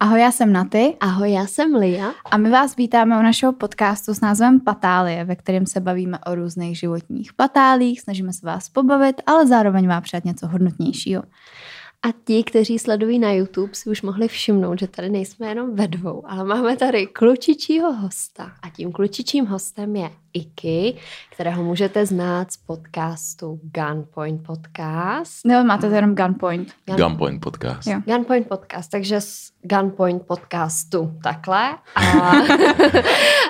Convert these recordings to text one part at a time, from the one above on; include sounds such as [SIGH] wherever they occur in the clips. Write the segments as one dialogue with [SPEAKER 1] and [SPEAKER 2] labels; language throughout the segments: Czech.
[SPEAKER 1] Ahoj, já jsem Naty.
[SPEAKER 2] Ahoj, já jsem Lia.
[SPEAKER 1] A my vás vítáme u našeho podcastu s názvem Patálie, ve kterém se bavíme o různých životních patálích, snažíme se vás pobavit, ale zároveň vám přát něco hodnotnějšího.
[SPEAKER 2] A ti, kteří sledují na YouTube, si už mohli všimnout, že tady nejsme jenom ve dvou, ale máme tady klučičího hosta. A tím klučičím hostem je Iky, kterého můžete znát z podcastu Gunpoint Podcast.
[SPEAKER 1] Nebo máte to jenom Gunpoint.
[SPEAKER 3] Gun... Gunpoint Podcast.
[SPEAKER 2] Jo. Gunpoint Podcast, takže z Gunpoint Podcastu takhle. A,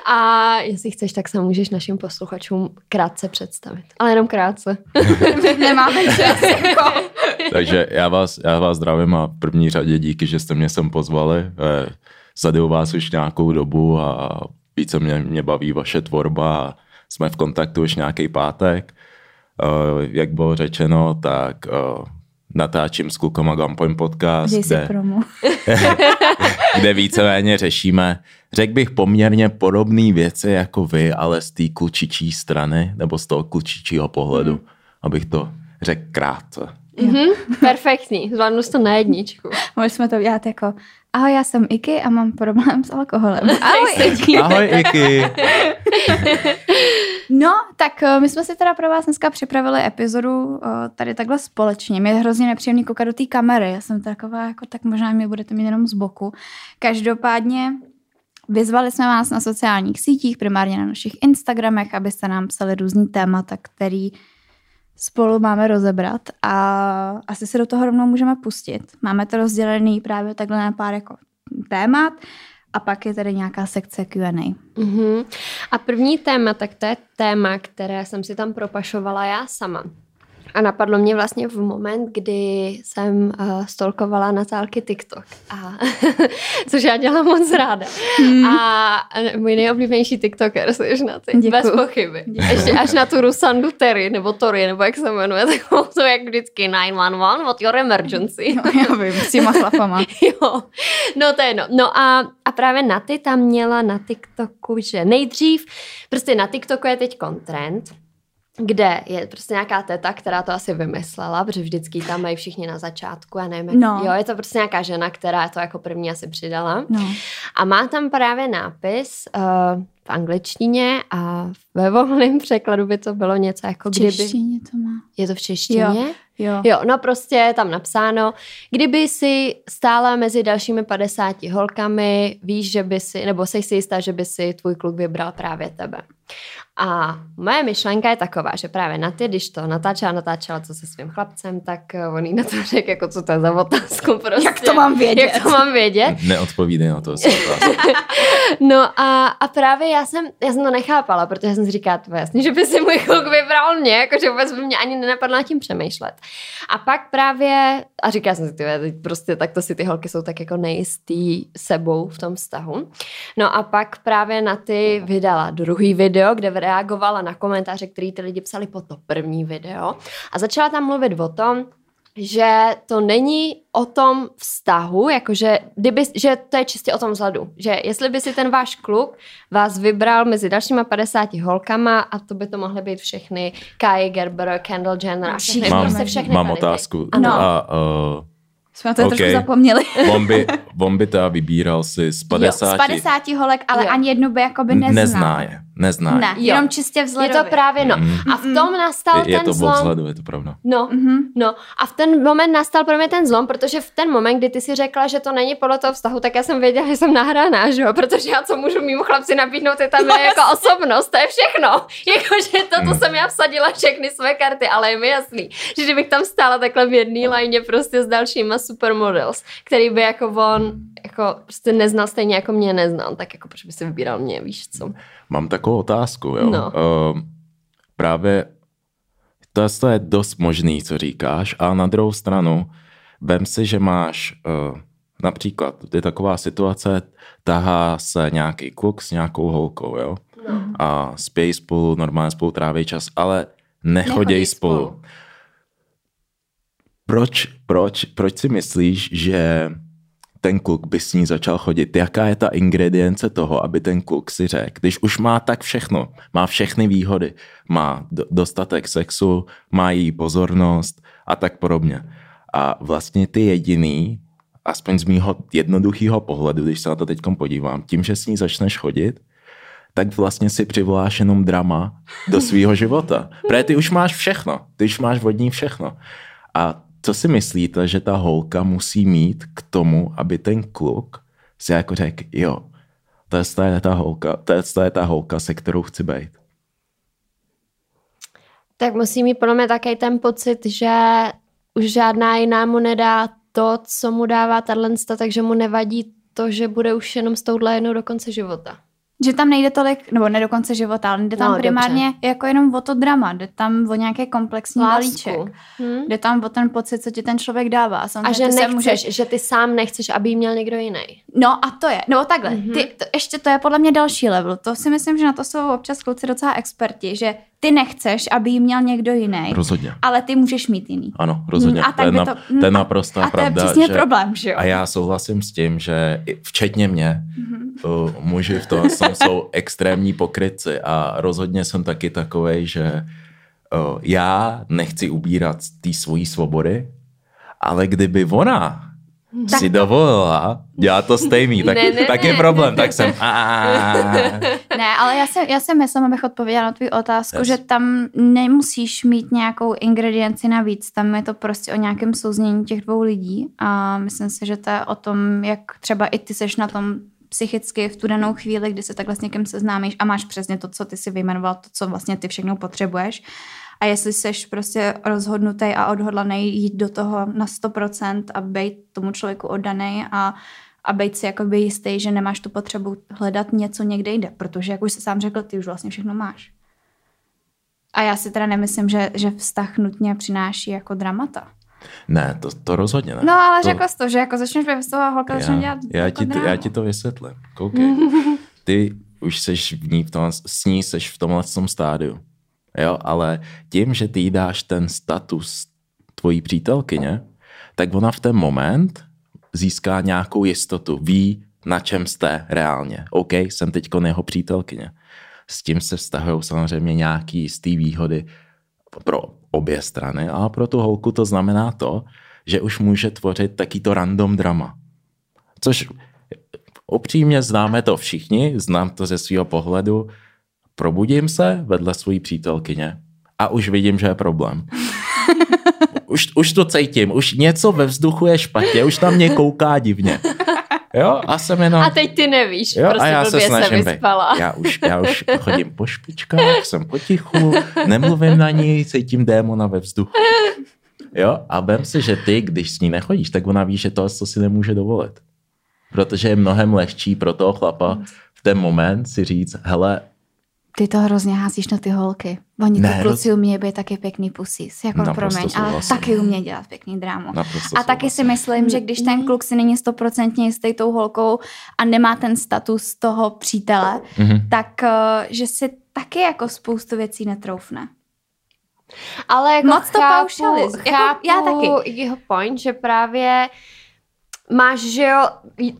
[SPEAKER 2] [LAUGHS] a jestli chceš, tak se můžeš našim posluchačům krátce představit. Ale jenom krátce. [LAUGHS]
[SPEAKER 1] Nemáme čas. Jako.
[SPEAKER 3] takže já vás, já vás zdravím a v první řadě díky, že jste mě sem pozvali. Eh, sleduju vás už nějakou dobu a více mě, mě baví vaše tvorba a jsme v kontaktu už nějaký pátek. Uh, jak bylo řečeno, tak uh, natáčím s klukama Gunpoint podcast,
[SPEAKER 1] kde, [LAUGHS]
[SPEAKER 3] kde víceméně řešíme, řekl bych poměrně podobné věci jako vy, ale z té klučičí strany, nebo z toho klučičího pohledu, mm. abych to řekl krátce.
[SPEAKER 2] Mm-hmm, perfektní, zvládnu to na jedničku.
[SPEAKER 1] Mohli jsme to udělat jako Ahoj, já jsem Iky a mám problém s alkoholem. [LAUGHS]
[SPEAKER 2] Ahoj, Iky.
[SPEAKER 3] Ahoj, Iky. [LAUGHS]
[SPEAKER 1] no, tak eh, my jsme si teda pro vás dneska připravili epizodu eh, tady takhle společně. Mě je hrozně nepříjemný koukat do té kamery. Já jsem taková, jako tak možná mě budete mít jenom z boku. Každopádně Vyzvali jsme vás na sociálních sítích, primárně na našich Instagramech, abyste nám psali různý témata, který spolu máme rozebrat a asi se do toho rovnou můžeme pustit. Máme to rozdělený právě takhle na pár jako témat a pak je tady nějaká sekce Q&A.
[SPEAKER 2] Uh-huh. A první téma, tak to je téma, které jsem si tam propašovala já sama. A napadlo mě vlastně v moment, kdy jsem uh, stolkovala Natálky TikTok. A, [LAUGHS] což já dělám moc ráda. Hmm. A můj nejoblíbenější TikToker jsi na ty. Děkuju. Bez pochyby. Děkuju. Ještě až na tu Rusandu Terry, nebo Tori, nebo jak se jmenuje, [LAUGHS] tak to jak vždycky 911, what your emergency.
[SPEAKER 1] No, já vím, s těma chlapama. [LAUGHS]
[SPEAKER 2] jo. No to je no. No a, a právě na ty tam měla na TikToku, že nejdřív, prostě na TikToku je teď trend, kde je prostě nějaká teta, která to asi vymyslela, protože vždycky tam mají všichni na začátku, a nevím, no. jo, je to prostě nějaká žena, která to jako první asi přidala.
[SPEAKER 1] No.
[SPEAKER 2] A má tam právě nápis uh, v angličtině a ve volném překladu by to bylo něco jako
[SPEAKER 1] v kdyby... češtině to má.
[SPEAKER 2] Je to v češtině?
[SPEAKER 1] Jo. Jo.
[SPEAKER 2] jo, no prostě je tam napsáno, kdyby si stála mezi dalšími 50 holkami, víš, že by si, nebo jsi si jistá, že by si tvůj kluk vybral právě tebe. A moje myšlenka je taková, že právě na ty, když to natáčela, natáčela to se svým chlapcem, tak eh, on jí na to [LAUGHS] řekl, jako co to je za otázku prostě.
[SPEAKER 1] Jak to mám vědět?
[SPEAKER 2] Jak to mám vědět?
[SPEAKER 3] Neodpovídej na to. [LAUGHS]
[SPEAKER 2] no a, a právě já jsem, já jsem to nechápala, protože jsem si říkala, to jasně, že by si můj kluk vybral mě, jakože vůbec by mě ani nenapadlo nad tím přemýšlet. A pak právě, a říká jsem si, ty, prostě takto si ty holky jsou tak jako nejistý sebou v tom vztahu. No a pak právě na ty vydala druhý video, kde reagovala na komentáře, který ty lidi psali po to první video a začala tam mluvit o tom, že to není o tom vztahu, jakože kdyby, že to je čistě o tom vzhledu. Že jestli by si ten váš kluk vás vybral mezi dalšíma 50 holkama a to by to mohly být všechny Kai Gerber, Kendall Jenner a všechny,
[SPEAKER 3] mám,
[SPEAKER 2] prostě všechny
[SPEAKER 3] Mám otázku.
[SPEAKER 2] Ano.
[SPEAKER 3] A, uh,
[SPEAKER 1] jsme to okay. trošku zapomněli. [LAUGHS]
[SPEAKER 3] on, by, [LAUGHS] on by teda vybíral si z 50...
[SPEAKER 1] Jo, z 50 holek, ale jo. ani jednu by jako by neznal.
[SPEAKER 3] Nezná je. Nezná
[SPEAKER 1] ne, je. jenom čistě vzhledově.
[SPEAKER 2] Je to právě, no. Mm. A v tom nastal
[SPEAKER 3] je,
[SPEAKER 2] ten
[SPEAKER 3] je to
[SPEAKER 2] zlom.
[SPEAKER 3] vzhledu, je to pravda.
[SPEAKER 2] No, mm-hmm. no. A v ten moment nastal pro mě ten zlom, protože v ten moment, kdy ty si řekla, že to není podle toho vztahu, tak já jsem věděla, že jsem nahraná, že jo? Protože já co můžu mým chlapci nabídnout, je tam [LAUGHS] no, jako osobnost, to je všechno. [LAUGHS] Jakože toto mm. jsem já vsadila všechny své karty, ale je mi jasný, že kdybych tam stála takhle v jedné lajně prostě s dalšíma supermodels, který by jako on jako prostě neznal stejně jako mě neznal, tak jako proč by si vybíral mě, víš co?
[SPEAKER 3] Mám takovou otázku, jo.
[SPEAKER 2] No.
[SPEAKER 3] Uh, právě to je dost možný, co říkáš, a na druhou stranu, vem si, že máš uh, například, je taková situace, tahá se nějaký kluk s nějakou holkou, jo,
[SPEAKER 2] no.
[SPEAKER 3] a spějí spolu, normálně spolu tráví čas, ale nechodějí spolu. spolu. Proč, proč, proč si myslíš, že ten kluk by s ní začal chodit. Jaká je ta ingredience toho, aby ten kluk si řekl, když už má tak všechno, má všechny výhody, má dostatek sexu, má jí pozornost a tak podobně. A vlastně ty jediný, aspoň z mýho jednoduchého pohledu, když se na to teď podívám, tím, že s ní začneš chodit, tak vlastně si přivoláš jenom drama do svého života. Protože ty už máš všechno, ty už máš vodní všechno. A co si myslíte, že ta holka musí mít k tomu, aby ten kluk si jako řekl, jo, to je ta holka, to je ta holka, se kterou chci být.
[SPEAKER 2] Tak musí mít podle mě také ten pocit, že už žádná jiná mu nedá to, co mu dává tato, takže mu nevadí to, že bude už jenom s touhle jednou do konce života.
[SPEAKER 1] Že tam nejde tolik, nebo ne do konce života, ale jde tam no, primárně dobře. jako jenom o to drama, jde tam o nějaký komplexní Lásku. balíček. Hmm. Jde tam o ten pocit, co ti ten člověk dává.
[SPEAKER 2] A že nechceš, můžeš... že ty sám nechceš, aby jí měl někdo jiný.
[SPEAKER 1] No a to je, no takhle, mm-hmm. ty, to, ještě to je podle mě další level. To si myslím, že na to jsou občas kluci docela experti, že ty nechceš, aby jí měl někdo jiný.
[SPEAKER 3] Rozhodně.
[SPEAKER 1] Ale ty můžeš mít jiný.
[SPEAKER 3] Ano, rozhodně. A tak to, je to, to je naprostá
[SPEAKER 1] a
[SPEAKER 3] pravda.
[SPEAKER 1] A to je přesně že, problém, že jo?
[SPEAKER 3] A já souhlasím s tím, že včetně mě, mm-hmm. uh, muži v tom jsou extrémní pokryci a rozhodně jsem taky takovej, že uh, já nechci ubírat té svojí svobody, ale kdyby ona tak... si dovolila? Dělat to stejný, tak, ne, ne, tak je problém, tak jsem
[SPEAKER 1] Ne, ale já si, já si myslím, abych odpověděla na tvou otázku, yes. že tam nemusíš mít nějakou ingredienci navíc, tam je to prostě o nějakém souznění těch dvou lidí a myslím si, že to je o tom, jak třeba i ty seš na tom psychicky v tu danou chvíli, kdy se takhle s někým seznámíš a máš přesně to, co ty si vyjmenoval, to, co vlastně ty všechno potřebuješ a jestli seš prostě rozhodnutý a odhodlaný jít do toho na 100% a být tomu člověku oddaný a a být si jakoby jistý, že nemáš tu potřebu hledat něco někde jde, protože jak už se sám řekl, ty už vlastně všechno máš. A já si teda nemyslím, že, že vztah nutně přináší jako dramata.
[SPEAKER 3] Ne, to, to rozhodně ne.
[SPEAKER 1] No ale
[SPEAKER 3] to...
[SPEAKER 1] řekl jsi to, že jako začneš být vztahu a holka začne dělat
[SPEAKER 3] já,
[SPEAKER 1] jako
[SPEAKER 3] ti to, já ti to vysvětlím. Koukej. [LAUGHS] Ty už seš v ní, v tom, s ní seš v tomhle tom stádiu. Jo, ale tím, že ty jí dáš ten status tvojí přítelkyně, tak ona v ten moment získá nějakou jistotu, ví, na čem jste reálně. OK, jsem teď jeho přítelkyně. S tím se vztahují samozřejmě nějaký jistý výhody pro obě strany a pro tu holku to znamená to, že už může tvořit taky to random drama. Což upřímně známe to všichni, znám to ze svého pohledu, Probudím se vedle své přítelkyně a už vidím, že je problém. [LAUGHS] Už, už to cítím, už něco ve vzduchu je špatně, už tam mě kouká divně. Jo, a jsem jenom...
[SPEAKER 2] A teď ty nevíš, jo, prostě a já se snažím se vyspala.
[SPEAKER 3] Já už, já už chodím po špičkách, jsem potichu, nemluvím na ní, cítím démona ve vzduchu. Jo, a vem si, že ty, když s ní nechodíš, tak ona ví, že to, co si nemůže dovolit. Protože je mnohem lehčí pro toho chlapa v ten moment si říct, hele,
[SPEAKER 1] ty to hrozně házíš na ty holky. Oni ne, ty kluci umějí být taky pěkný pusís, jako Naprosto promiň, ale taky umějí dělat pěkný drámu. Naprosto a taky si myslím, že když ten kluk si není stoprocentně jistý tou holkou a nemá ten status toho přítele, mm-hmm. tak uh, že si taky jako spoustu věcí netroufne.
[SPEAKER 2] Ale jako Moc to chápu, chápu jako já taky. jeho point, že právě máš, že jo,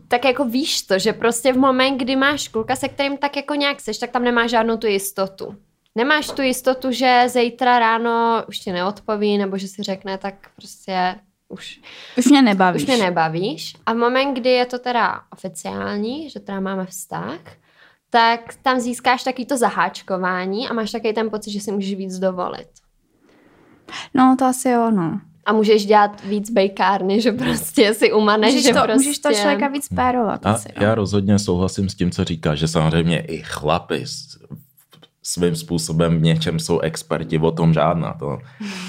[SPEAKER 2] tak jako víš to, že prostě v moment, kdy máš kluka, se kterým tak jako nějak seš, tak tam nemáš žádnou tu jistotu. Nemáš tu jistotu, že zítra ráno už ti neodpoví, nebo že si řekne, tak prostě už...
[SPEAKER 1] Už mě nebavíš.
[SPEAKER 2] Už mě nebavíš. A v moment, kdy je to teda oficiální, že teda máme vztah, tak tam získáš taky to zaháčkování a máš taky ten pocit, že si můžeš víc dovolit.
[SPEAKER 1] No, to asi jo, no
[SPEAKER 2] a můžeš dělat víc bejkárny, že prostě si umaneš, můžeš že
[SPEAKER 1] to,
[SPEAKER 2] prostě...
[SPEAKER 1] Můžeš to člověka víc pérovat.
[SPEAKER 3] A asi, no. já rozhodně souhlasím s tím, co říká, že samozřejmě i chlapy svým způsobem v něčem jsou experti, o tom žádná. To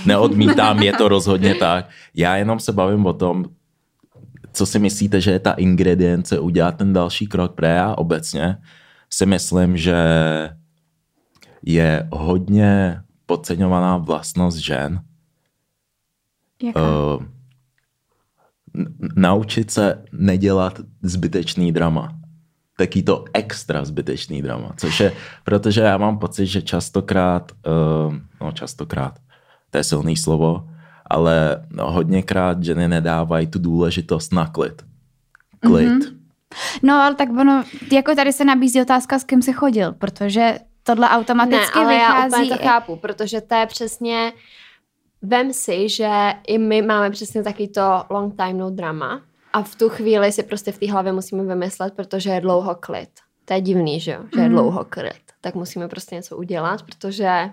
[SPEAKER 3] neodmítám, je to rozhodně [LAUGHS] tak. Já jenom se bavím o tom, co si myslíte, že je ta ingredience udělat ten další krok, protože já obecně si myslím, že je hodně podceňovaná vlastnost žen, Uh, naučit se nedělat zbytečný drama. Taký to extra zbytečný drama. Což je, protože já mám pocit, že častokrát, uh, no častokrát, to je silný slovo, ale no, hodněkrát ženy nedávají tu důležitost na klid. Klid. Mm-hmm.
[SPEAKER 1] No, ale tak ono, jako tady se nabízí otázka, s kým jsi chodil, protože tohle automaticky ne, ale vychází...
[SPEAKER 2] já úplně to chápu, protože to je přesně Vem si, že i my máme přesně taky to long time no drama a v tu chvíli si prostě v té hlavě musíme vymyslet, protože je dlouho klid. To je divný, že jo? Že je
[SPEAKER 1] Mhm.
[SPEAKER 2] dlouho klid. Tak musíme prostě něco udělat, protože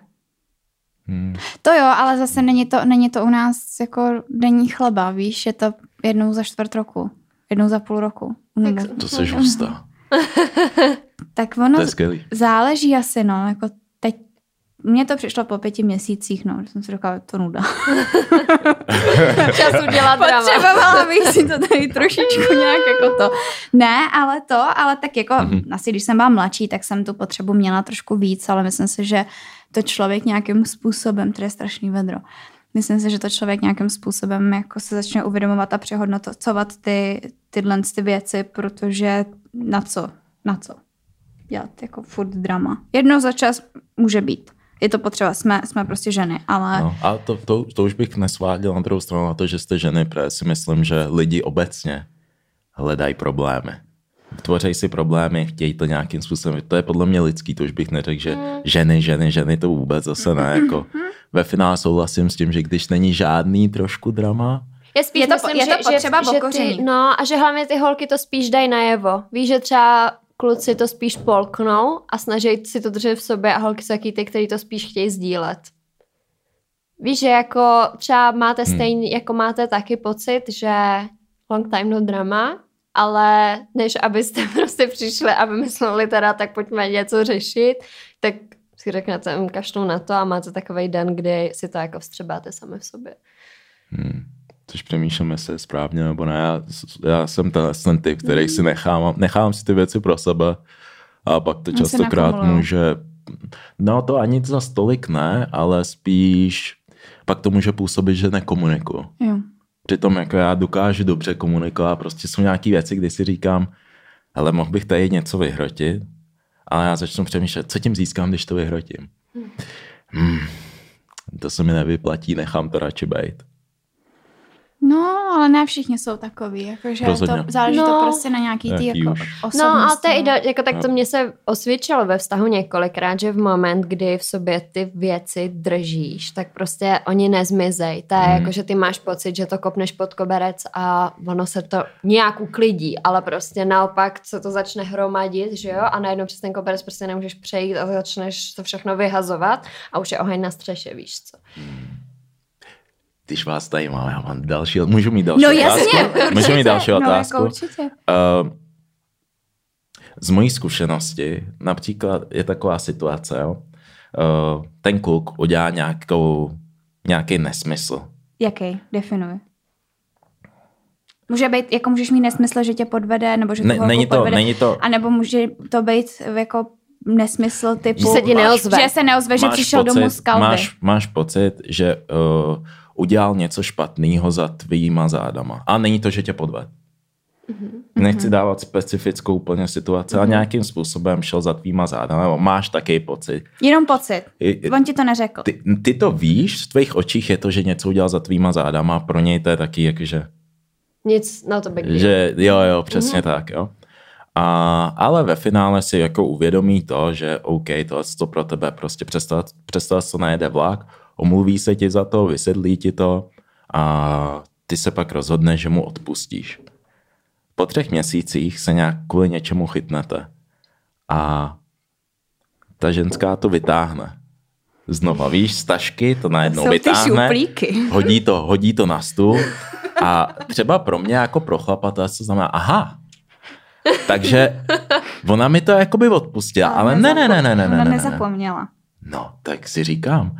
[SPEAKER 3] Hmm.
[SPEAKER 1] To jo, ale zase není to, není to u nás jako denní chleba, víš, je to jednou za čtvrt roku, jednou za půl roku.
[SPEAKER 2] Tak-
[SPEAKER 3] To se hustá. [LAUGHS]
[SPEAKER 1] tak ono
[SPEAKER 3] To
[SPEAKER 1] záleží asi, no, jako mně to přišlo po pěti měsících, no, že jsem si říkala, to nuda. [LAUGHS]
[SPEAKER 2] čas udělat drama.
[SPEAKER 1] Potřebovala bych si to tady trošičku nějak jako to. Ne, ale to, ale tak jako,
[SPEAKER 3] Mhm.
[SPEAKER 1] asi když jsem byla mladší, tak jsem tu potřebu měla trošku víc, ale myslím si, že to člověk nějakým způsobem, to je strašný vedro, myslím si, že to člověk nějakým způsobem jako se začne uvědomovat a přehodnocovat ty, tyhle ty věci, protože na co, na co dělat jako furt drama. Jednou za čas může být. Je to potřeba, jsme, jsme prostě ženy, ale
[SPEAKER 3] No, a to, to, to už bych nesváděl na druhou stranu na to, že jste ženy, protože si myslím, že lidi obecně hledají problémy. Tvoří si problémy, chtějí to nějakým způsobem. To je podle mě lidský, to už bych neřekl, že ženy, ženy, ženy, to vůbec zase ne. Jako ve finále souhlasím s tím, že když není žádný trošku drama,
[SPEAKER 2] Je, spíš
[SPEAKER 1] Je to-
[SPEAKER 2] myslím,
[SPEAKER 1] je to
[SPEAKER 2] že,
[SPEAKER 1] potřeba
[SPEAKER 2] že, že
[SPEAKER 1] okoření.
[SPEAKER 2] ty, No a že hlavně ty holky to spíš dají najevo. Víš, že třeba kluci to spíš polknou a snaží si to držet v sobě a holky jsou taky ty, který to spíš chtějí sdílet. Víš, že jako třeba máte
[SPEAKER 3] Hmm.
[SPEAKER 2] stejný, jako máte taky pocit, že long time no drama, ale než abyste [LAUGHS] prostě přišli a vymysleli teda, tak pojďme něco řešit, tak si řeknete, "Mm, kašlu na to a máte takový den, kdy si to jako vstřebáte sami v sobě.
[SPEAKER 3] Hmm. Což přemýšlím, jestli je správně nebo ne. Já, já jsem ten, ten typ, který si nechám, nechám si ty věci pro sebe a pak to častokrát může, no to ani za stolik ne, ale spíš pak to může působit, že nekomunikuju.
[SPEAKER 1] jo.
[SPEAKER 3] Přitom jako já dokážu dobře komunikovat, prostě jsou nějaké věci, kdy si říkám, ale mohl bych tady něco vyhrotit, ale já začnu přemýšlet, co tím získám, když to vyhrotím. Hmm. To se mi nevyplatí, nechám to radši být.
[SPEAKER 1] No, ale ne všichni jsou takový, jakože to záleží
[SPEAKER 2] No.
[SPEAKER 1] to prostě na nějaký ty jako
[SPEAKER 3] už.
[SPEAKER 2] No
[SPEAKER 1] osobnosti.
[SPEAKER 2] a to je i do, jako tak to
[SPEAKER 3] No.
[SPEAKER 2] mě se osvědčilo ve vztahu několikrát, že v moment, kdy v sobě ty věci držíš, tak prostě oni nezmizej. To je
[SPEAKER 3] Mhm.
[SPEAKER 2] jako, že ty máš pocit, že to kopneš pod koberec a ono se to nějak uklidí, ale prostě naopak se to začne hromadit, že jo, a najednou přes ten koberec prostě nemůžeš přejít a začneš to všechno vyhazovat a už je oheň na střeše, víš co.
[SPEAKER 3] Když vás tady mám, já mám další, můžu mít další
[SPEAKER 1] No
[SPEAKER 3] otázku?
[SPEAKER 1] jasně, určitě.
[SPEAKER 3] Můžu mít další
[SPEAKER 1] no,
[SPEAKER 3] otázku?
[SPEAKER 1] Jako určitě.
[SPEAKER 3] Uh, z mojí zkušenosti, například je taková situace, jo? Uh, ten kluk udělá nějakou, nějaký nesmysl.
[SPEAKER 1] Jaký? Definuj. Může být, jako můžeš mít nesmysl, že tě podvede, nebo že
[SPEAKER 3] Ne, není, to,
[SPEAKER 1] podvede,
[SPEAKER 3] není to,
[SPEAKER 1] a nebo může to být jako nesmysl typu,
[SPEAKER 2] Že se ti neozve.
[SPEAKER 1] že se neozve, že přišel domů z kalby.
[SPEAKER 3] máš, máš pocit, že uh, udělal něco špatného za tvýma zádama. A není to, že tě podved.
[SPEAKER 1] Mhm.
[SPEAKER 3] Nechci dávat specifickou úplně situaci, ale nějakým způsobem šel za tvýma zádama, nebo máš takový pocit.
[SPEAKER 1] Jenom pocit.
[SPEAKER 3] I-
[SPEAKER 1] On ti to neřekl.
[SPEAKER 3] Ty, ty to víš, v tvých očích je to, že něco udělal za tvýma zádama, pro něj to je taky jakože,
[SPEAKER 2] Nic, no to deal.
[SPEAKER 3] že jo, jo, přesně tak, jo. A, ale ve finále si jako uvědomí to, že OK, tohle to pro tebe prostě přestal, přestal to nejede vlak, omluví se ti za to, vysvětlí ti to a ty se pak rozhodneš, že mu odpustíš. Po třech měsících se nějak kvůli něčemu chytnete a ta ženská to vytáhne. Znova, víš, z tašky to najednou
[SPEAKER 1] Jsou
[SPEAKER 3] vytáhne, hodí to, hodí to na stůl a třeba pro mě jako pro chlapa to asi znamená, aha, takže ona mi to jakoby odpustila, ale ne, ne, ne, ne, ne, ne, ne, ne.
[SPEAKER 1] nezapomněla.
[SPEAKER 3] No, tak si říkám,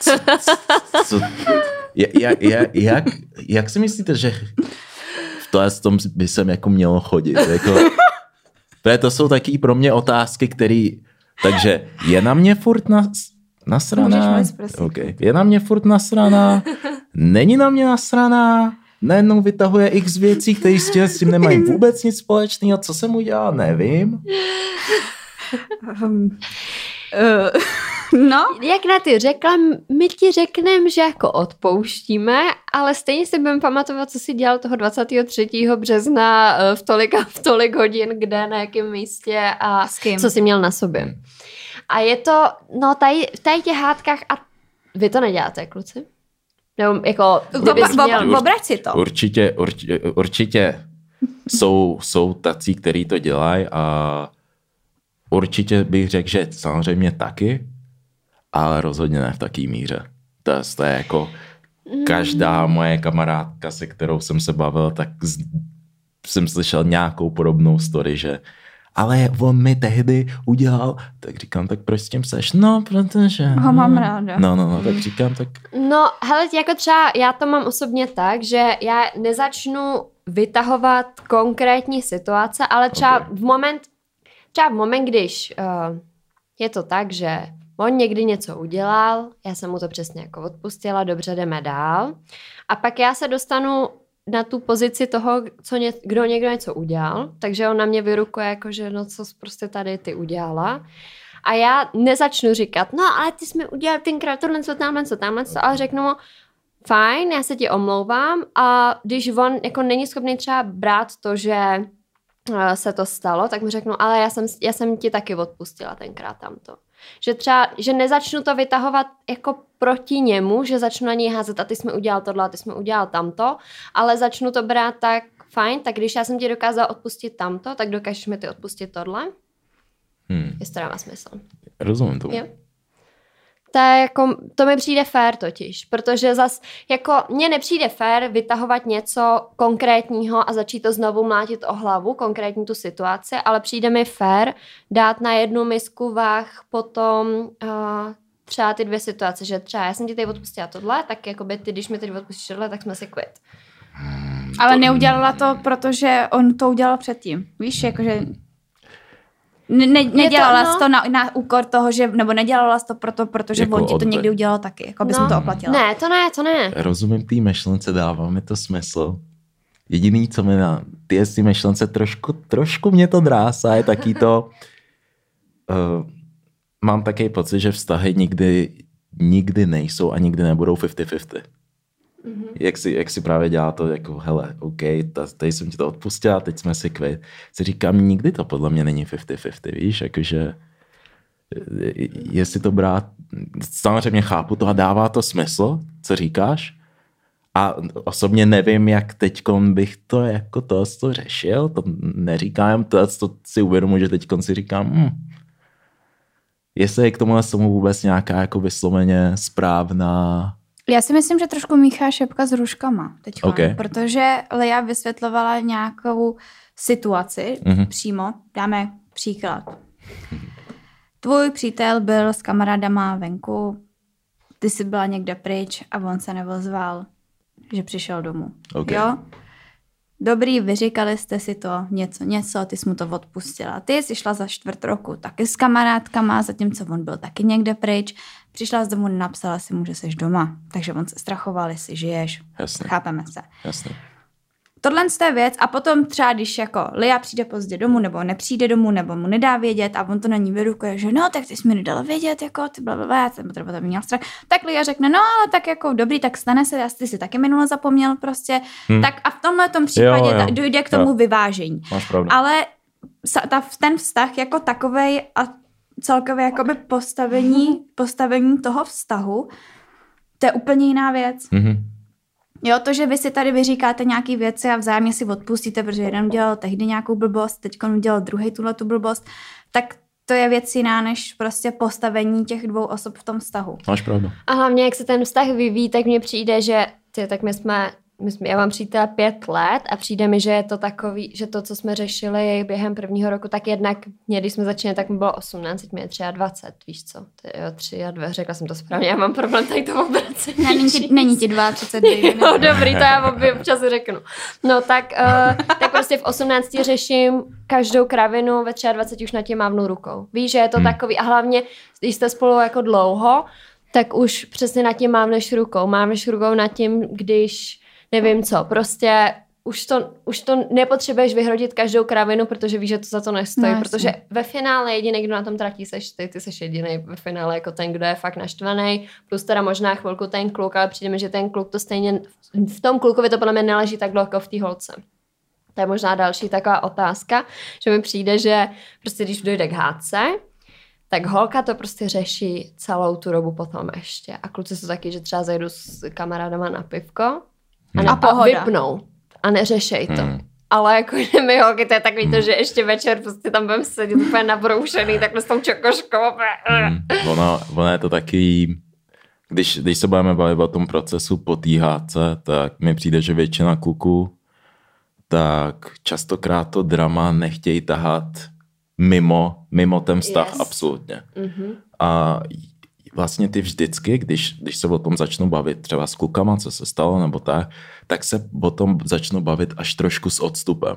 [SPEAKER 3] co, co, jak, jak, jak, si myslíte, že v tohle tom by jsem jako mělo chodit? Jako, to jsou taky pro mě otázky, které, takže je na mě furt na, nasraná? Okay. Je na mě furt nasraná? Není na mě nasraná? Najednou vytahuje x věcí, které s tím, s tím nemají vůbec nic společného. Co jsem udělal, nevím.
[SPEAKER 1] Um, uh, no,
[SPEAKER 2] Jak na ty řekla, my ti řekneme, že jako odpouštíme, ale stejně si budeme pamatovat, co si dělal toho 23. března eh, v tolik a v tolik hodin, kde, na jakém místě a
[SPEAKER 1] S kým?
[SPEAKER 2] co jsi měl na sobě. A je to, no tady v tady těch hádkách, a vy to neděláte, kluci? Nebo jako,
[SPEAKER 1] Bo- bo-
[SPEAKER 2] měl...
[SPEAKER 1] bo- si to.
[SPEAKER 3] Určitě, určitě, určitě jsou, jsou tací, který to dělají a určitě bych řekl, že samozřejmě taky, ale rozhodně ne v taký míře. To, je- to je jako každá moje kamarádka, se kterou jsem se bavil, tak z, jsem slyšel nějakou podobnou story, že ale on mi tehdy udělal, tak říkám, tak proč s tím seš? No, protože...
[SPEAKER 1] Ho mám ráda.
[SPEAKER 3] No, no, no, tak říkám, tak
[SPEAKER 2] No, hele, jako třeba já to mám osobně tak, že já nezačnu vytahovat konkrétní situace, ale třeba
[SPEAKER 3] Ok.
[SPEAKER 2] v moment, třeba v moment, když uh, je to tak, že on někdy něco udělal, já jsem mu to přesně jako odpustila, dobře, jdeme dál. A pak já se dostanu na tu pozici toho, co ně, kdo někdo něco udělal, takže on na mě vyrukuje jako, že no co prostě tady ty udělala. A já nezačnu říkat, no ale ty jsi mi udělal tenkrát tohle, co tamhle, co tamhle, co, ale řeknu mu, fajn, já se ti omlouvám a když on jako není schopný třeba brát to, že eh, se to stalo, tak mu řeknu, ale já jsem, já jsem ti taky odpustila tenkrát tamto. Že třeba, že nezačnu to vytahovat jako proti němu, že začnu na něj házet a ty jsi mi udělal tohle a ty jsi mi udělal tamto, ale začnu to brát tak, fajn, tak když já jsem ti dokázala odpustit tamto, tak dokážeš mi ty odpustit tohle?
[SPEAKER 3] hm,
[SPEAKER 2] Jestli to dává smysl.
[SPEAKER 3] rozumím tomu.
[SPEAKER 2] Jo. To, je jako, to mi přijde fér totiž, protože zas jako mně nepřijde fér vytahovat něco konkrétního a začít to znovu mlátit o hlavu, konkrétní tu situaci, ale přijde mi fér dát na jednu misku váh potom uh, třeba ty dvě situace, že třeba já jsem ti teď odpustila tohle, tak jakoby ty, když mi teď odpustíš tohle, tak jsme si kvit.
[SPEAKER 1] Ale neudělala to, protože on to udělal předtím. Víš, jakože... Ne, ne, nedělala
[SPEAKER 2] no.
[SPEAKER 1] jsi to na, na úkor toho, že, nebo nedělala jsi to proto, protože
[SPEAKER 3] Jako
[SPEAKER 1] on ti to někdy udělal taky, jako bys mu to oplatila.
[SPEAKER 2] Ne, to ne, to ne.
[SPEAKER 3] Rozumím té myšlence, dává mi to smysl. Jediný, co mi na ty jestli myšlence trošku, trošku mě to drásá, je taky to, uh, [LAUGHS] mám takový pocit, že vztahy nikdy, nikdy nejsou a nikdy nebudou 50-50. Mm-hmm. Jak, si, jak si právě dělá to, jako hele, OK, ta, tady jsem ti to odpustila, teď jsme si kvit. Si říkám, nikdy to podle mě není 50-50, víš, jakože jestli to brát, samozřejmě chápu to a dává to smysl, co říkáš, a osobně nevím, jak teď bych to jako to, to řešil, to neříkám, to, to si uvědomuji, že teď si říkám, hm, jestli je k tomu vůbec nějaká jako vysloveně správná,
[SPEAKER 1] Já si myslím, že trošku míchá šepka s ruškama teď,
[SPEAKER 3] Ok.
[SPEAKER 1] protože Lea vysvětlovala nějakou situaci
[SPEAKER 3] Mhm.
[SPEAKER 1] přímo. Dáme příklad. Tvůj přítel byl s kamarádama venku, ty jsi byla někde pryč a on se nevozval, že přišel domů.
[SPEAKER 3] Ok.
[SPEAKER 1] Jo? Dobrý, vyříkali jste si to něco, něco, ty jsi mu to odpustila. Ty jsi šla za čtvrt roku taky s kamarádkama, zatímco on byl taky někde pryč. Přišla z domu, napsala si mu, že jsi doma. Takže on se strachoval, jestli žiješ.
[SPEAKER 3] Jasně.
[SPEAKER 1] Chápeme se.
[SPEAKER 3] jasně.
[SPEAKER 1] Tohle je věc a potom třeba, když jako Lia přijde pozdě domů, nebo nepřijde domů, nebo mu nedá vědět a on to na ní vyrukuje, že no, tak ty jsi mi nedala vědět, jako ty bla, bla, bla, já jsem to potom měl strach. Tak Lia řekne, no, ale tak jako dobrý, tak stane se, já ty si taky minule zapomněl prostě.
[SPEAKER 3] Hm.
[SPEAKER 1] Tak a v tomhle tom případě
[SPEAKER 3] Jo, jo.
[SPEAKER 1] dojde k tomu
[SPEAKER 3] Jo.
[SPEAKER 1] vyvážení.
[SPEAKER 3] Máš pravdu.
[SPEAKER 1] Ale ta, ten vztah jako takovej a celkově jakoby postavení, postavení toho vztahu, to je úplně jiná věc.
[SPEAKER 3] Mhm.
[SPEAKER 1] Jo, to, že vy si tady vyříkáte nějaké věci a vzájemně si odpustíte, protože jeden udělal tehdy nějakou blbost, teď udělal druhý tuhle tu blbost, tak to je věc jiná než prostě postavení těch dvou osob v tom vztahu.
[SPEAKER 3] Máš pravdu.
[SPEAKER 2] A hlavně, jak se ten vztah vyvíjí, tak mně přijde, že ty, tak my jsme, my jsme, já mám přítele pět let a přijde mi, že je to takový, že to, co jsme řešili během prvního roku, tak jednak mě, když jsme začínali, tak mi bylo 18, teď mi je 23, víš co? Ty, jo, 3 a 2, řekla jsem to správně, já mám problém tady to obracení.
[SPEAKER 1] Ne, není ti, není ti 32. [LAUGHS]
[SPEAKER 2] Jo, dobrý, to já občas řeknu. No tak, uh, tak prostě v 18 řeším každou kravinu, ve 23 už na tě mávnu rukou. Víš, že je to
[SPEAKER 3] Hmm.
[SPEAKER 2] takový a hlavně, když jste spolu jako dlouho, tak už přesně nad tím mávneš rukou. Mávneš rukou nad tím, když nevím co, prostě už to, už to nepotřebuješ vyhrodit každou kravinu, protože víš, že to za to nestojí,
[SPEAKER 1] No,
[SPEAKER 2] protože ve finále jediný, kdo na tom tratí, seš ty, ty seš jediný ve finále jako ten, kdo je fakt naštvaný, plus teda možná chvilku ten kluk, ale přijde mi, že ten kluk to stejně, v tom klukovi to podle mě neleží tak dlouho jako v té holce. To je možná další taková otázka, že mi přijde, že prostě když dojde k hádce, tak holka to prostě řeší celou tu dobu potom ještě. A kluci jsou taky, že třeba zajdu s kamarádama na pivko a,
[SPEAKER 1] Hmm.
[SPEAKER 2] ne,
[SPEAKER 1] A
[SPEAKER 2] a
[SPEAKER 1] pohoda.
[SPEAKER 2] vypnou a neřešej to.
[SPEAKER 3] Hmm.
[SPEAKER 2] Ale jako [LAUGHS] že my holky, to je takový to, že ještě večer prostě tam budeme sedět úplně nabroušený, takhle s tou čokoškou.
[SPEAKER 3] Hmm. Ono, ono je to taky, když, když se budeme bavit o tom procesu po THC, tak mi přijde, že většina kluků tak častokrát to drama nechtějí tahat mimo, mimo ten vztah
[SPEAKER 2] Yes.
[SPEAKER 3] absolutně.
[SPEAKER 2] Mhm.
[SPEAKER 3] A vlastně ty vždycky, když, když se o tom začnu bavit třeba s klukama, co se stalo nebo tak, tak se o tom začnu bavit až trošku s odstupem.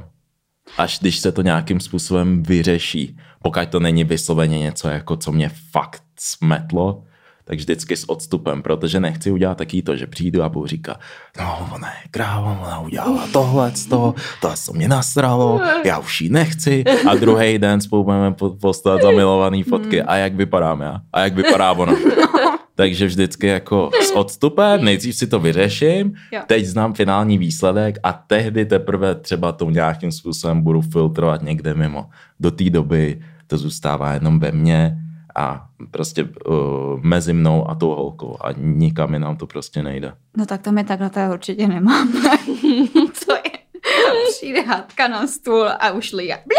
[SPEAKER 3] Až když se to nějakým způsobem vyřeší. Pokud to není vysloveně něco, jako co mě fakt smetlo, tak vždycky s odstupem, protože nechci udělat taky to, že přijdu a budu říkat, no ona je kráva, ona udělala tohle, to, to se mě nasralo, já už ji nechci. A druhý den spolu budeme po- poslat zamilovaný fotky. A jak vypadám já? A jak vypadá ona. [LAUGHS] Takže vždycky jako s odstupem, nejdřív si to vyřeším,
[SPEAKER 1] Jo.
[SPEAKER 3] teď znám finální výsledek a tehdy teprve třeba to nějakým způsobem budu filtrovat někde mimo. Do té doby to zůstává jenom ve mně a prostě uh, mezi mnou a tou holkou a nikam jinam to prostě nejde.
[SPEAKER 1] No tak to my takhle to určitě nemám. [LAUGHS] to je, přijde hádka na stůl a už lije. Ble,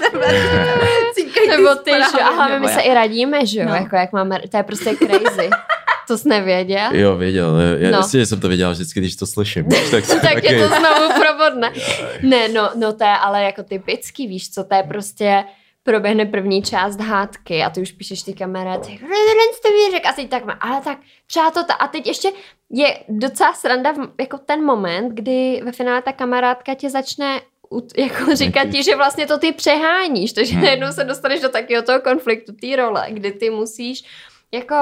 [SPEAKER 1] ble, ble, ble, ble. Cíkají
[SPEAKER 2] Nebo ty, že aha, my se i radíme, že jo,
[SPEAKER 1] No.
[SPEAKER 2] jako jak máme, to je prostě crazy. [LAUGHS] to jsi nevěděl?
[SPEAKER 3] Jo, věděl. Já
[SPEAKER 2] No.
[SPEAKER 3] že jsem to věděl vždycky, když to slyším. víš, [LAUGHS] Tak,
[SPEAKER 2] tak
[SPEAKER 3] taky,
[SPEAKER 2] tě to znovu probodne. Ne, no, no to je ale jako typický, víš co, to je prostě proběhne první část hádky a ty už píšeš ty kamarádce, tohle jste mi řekl, a teď tak, má- ale tak třeba to, ta, a teď ještě je docela sranda v, jako ten moment, kdy ve finále ta kamarádka tě začne jako říkat ti, že vlastně to ty přeháníš, takže
[SPEAKER 3] Hmm.
[SPEAKER 2] najednou se dostaneš do takového toho konfliktu, té role, kdy ty musíš jako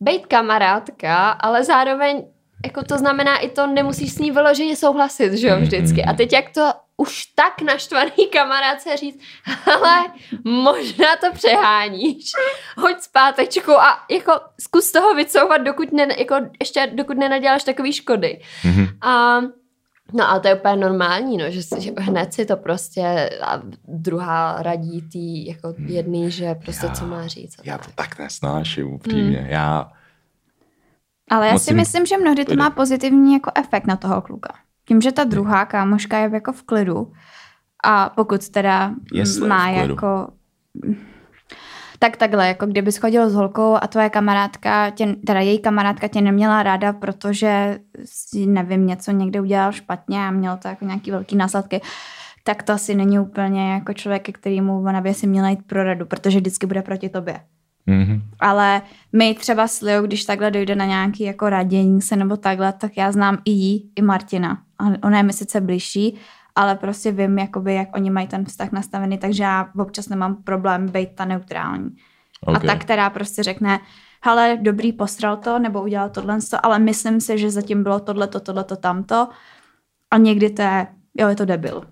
[SPEAKER 2] být kamarádka, ale zároveň jako to znamená i to, nemusíš s ní vyloženě souhlasit, že jo, vždycky. A teď jak to už tak naštvaný kamarádce říct, ale možná to přeháníš, hoď zpátečku a jako zkus toho vycouvat, dokud ne, jako ještě dokud nenaděláš takový škody.
[SPEAKER 3] Mhm.
[SPEAKER 2] A No ale to je úplně normální, no, že, že hned si to prostě a druhá radí tý jako jedný, že prostě
[SPEAKER 3] Já-
[SPEAKER 2] co má říct.
[SPEAKER 3] Já
[SPEAKER 2] tak.
[SPEAKER 3] to tak nesnáším, upřímně.
[SPEAKER 2] Hmm.
[SPEAKER 3] Já,
[SPEAKER 1] Ale já si myslím, že mnohdy to má pozitivní jako efekt na toho kluka. Tím, že ta druhá kámoška je jako v klidu a pokud teda
[SPEAKER 3] Jestli
[SPEAKER 1] má jako... Tak takhle, jako kdyby schodil s holkou a tvoje kamarádka, tě, teda její kamarádka tě neměla ráda, protože si, nevím, něco někde udělal špatně a mělo to jako nějaký velký následky, tak to asi není úplně jako člověk, ke kterému ona by si měla jít pro radu, protože vždycky bude proti tobě.
[SPEAKER 3] mhm.
[SPEAKER 1] Ale my třeba s Liou, když takhle dojde na nějaký jako radění se nebo takhle, tak já znám i jí, i Martina. Ona je mi sice blížší, ale prostě vím, jakoby, jak oni mají ten vztah nastavený, takže já občas nemám problém být ta neutrální. Okay. A ta, která prostě řekne, hele, dobrý, postral to, nebo udělal tohle, ale myslím si, že zatím bylo tohleto, tohleto, tamto. A někdy to je, jo, je to debil.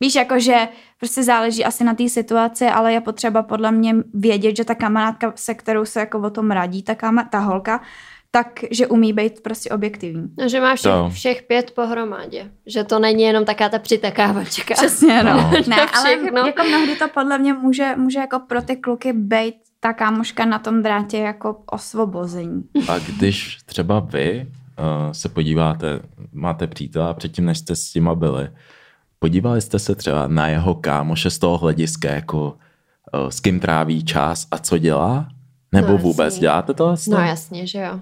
[SPEAKER 1] Víš, jakože prostě záleží asi na té situaci, ale je potřeba podle mě vědět, že ta kamarádka, se kterou se jako o tom radí, ta, kama, ta holka, tak, že umí být prostě objektivní.
[SPEAKER 2] No, že máš všech, všech pět pohromadě. Že to není jenom taká ta přitakávačka.
[SPEAKER 1] Přesně, no. [LAUGHS]
[SPEAKER 3] No.
[SPEAKER 1] ne, ale
[SPEAKER 2] Všechno.
[SPEAKER 1] jako mnohdy to podle mě může, může jako pro ty kluky být ta kámoška na tom drátě jako osvobození.
[SPEAKER 3] A když třeba vy uh, se podíváte, máte přítele a předtím, než jste s těma byli, podívali jste se třeba na jeho kámoše z toho hlediska, jako uh, s kým tráví čas a co dělá? Nebo
[SPEAKER 2] No,
[SPEAKER 3] vůbec
[SPEAKER 2] jasně.
[SPEAKER 3] děláte to?
[SPEAKER 2] No jasně, že jo.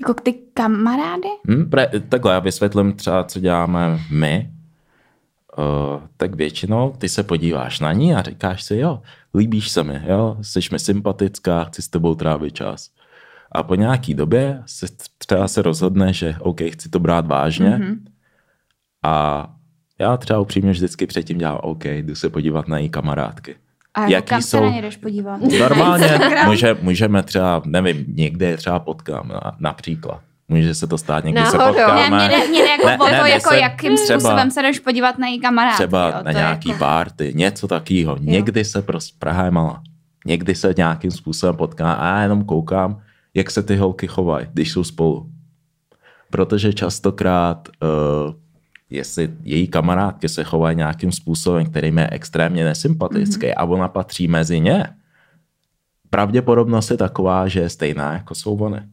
[SPEAKER 1] Jako ty kamarády?
[SPEAKER 3] Hm, pre, takhle, já vysvětlím třeba, co děláme my. Uh, tak většinou ty se podíváš na ní a říkáš si, jo, líbíš se mi, jo, jsi mi sympatická, chci s tebou trávit čas. A po nějaký době se třeba se rozhodne, že OK, chci to brát vážně. Mm-hmm. A já třeba upřímně vždycky předtím dělám OK, jdu se podívat na její kamarádky.
[SPEAKER 1] A jako
[SPEAKER 3] Jaký
[SPEAKER 1] kam se
[SPEAKER 3] jsou-
[SPEAKER 1] na ně jdeš podívat? [LAUGHS]
[SPEAKER 3] Normálně [LAUGHS] může, můžeme třeba, nevím, někde je třeba potkám, na, například. Může se to stát, někdy se
[SPEAKER 2] Náhodou.
[SPEAKER 3] potkáme.
[SPEAKER 1] Ne, mě mě jde jako
[SPEAKER 3] Ne,
[SPEAKER 1] to,
[SPEAKER 3] ne,
[SPEAKER 1] jako
[SPEAKER 3] myslím,
[SPEAKER 1] jakým
[SPEAKER 3] třeba-
[SPEAKER 1] způsobem se jdeš podívat na její kamarádky.
[SPEAKER 3] třeba
[SPEAKER 1] jo,
[SPEAKER 3] na nějaký
[SPEAKER 1] jako...
[SPEAKER 3] party, něco takového. Někdy se prostě, Praha je malá, někdy se nějakým způsobem potká a já jenom koukám, jak se ty holky chovají, když jsou spolu. Protože častokrát, uh, jestli její kamarádky se chovají nějakým způsobem, který je extrémně nesympatický mm-hmm. a ona patří mezi ně, pravděpodobnost je taková, že je stejná, jako jsou oni.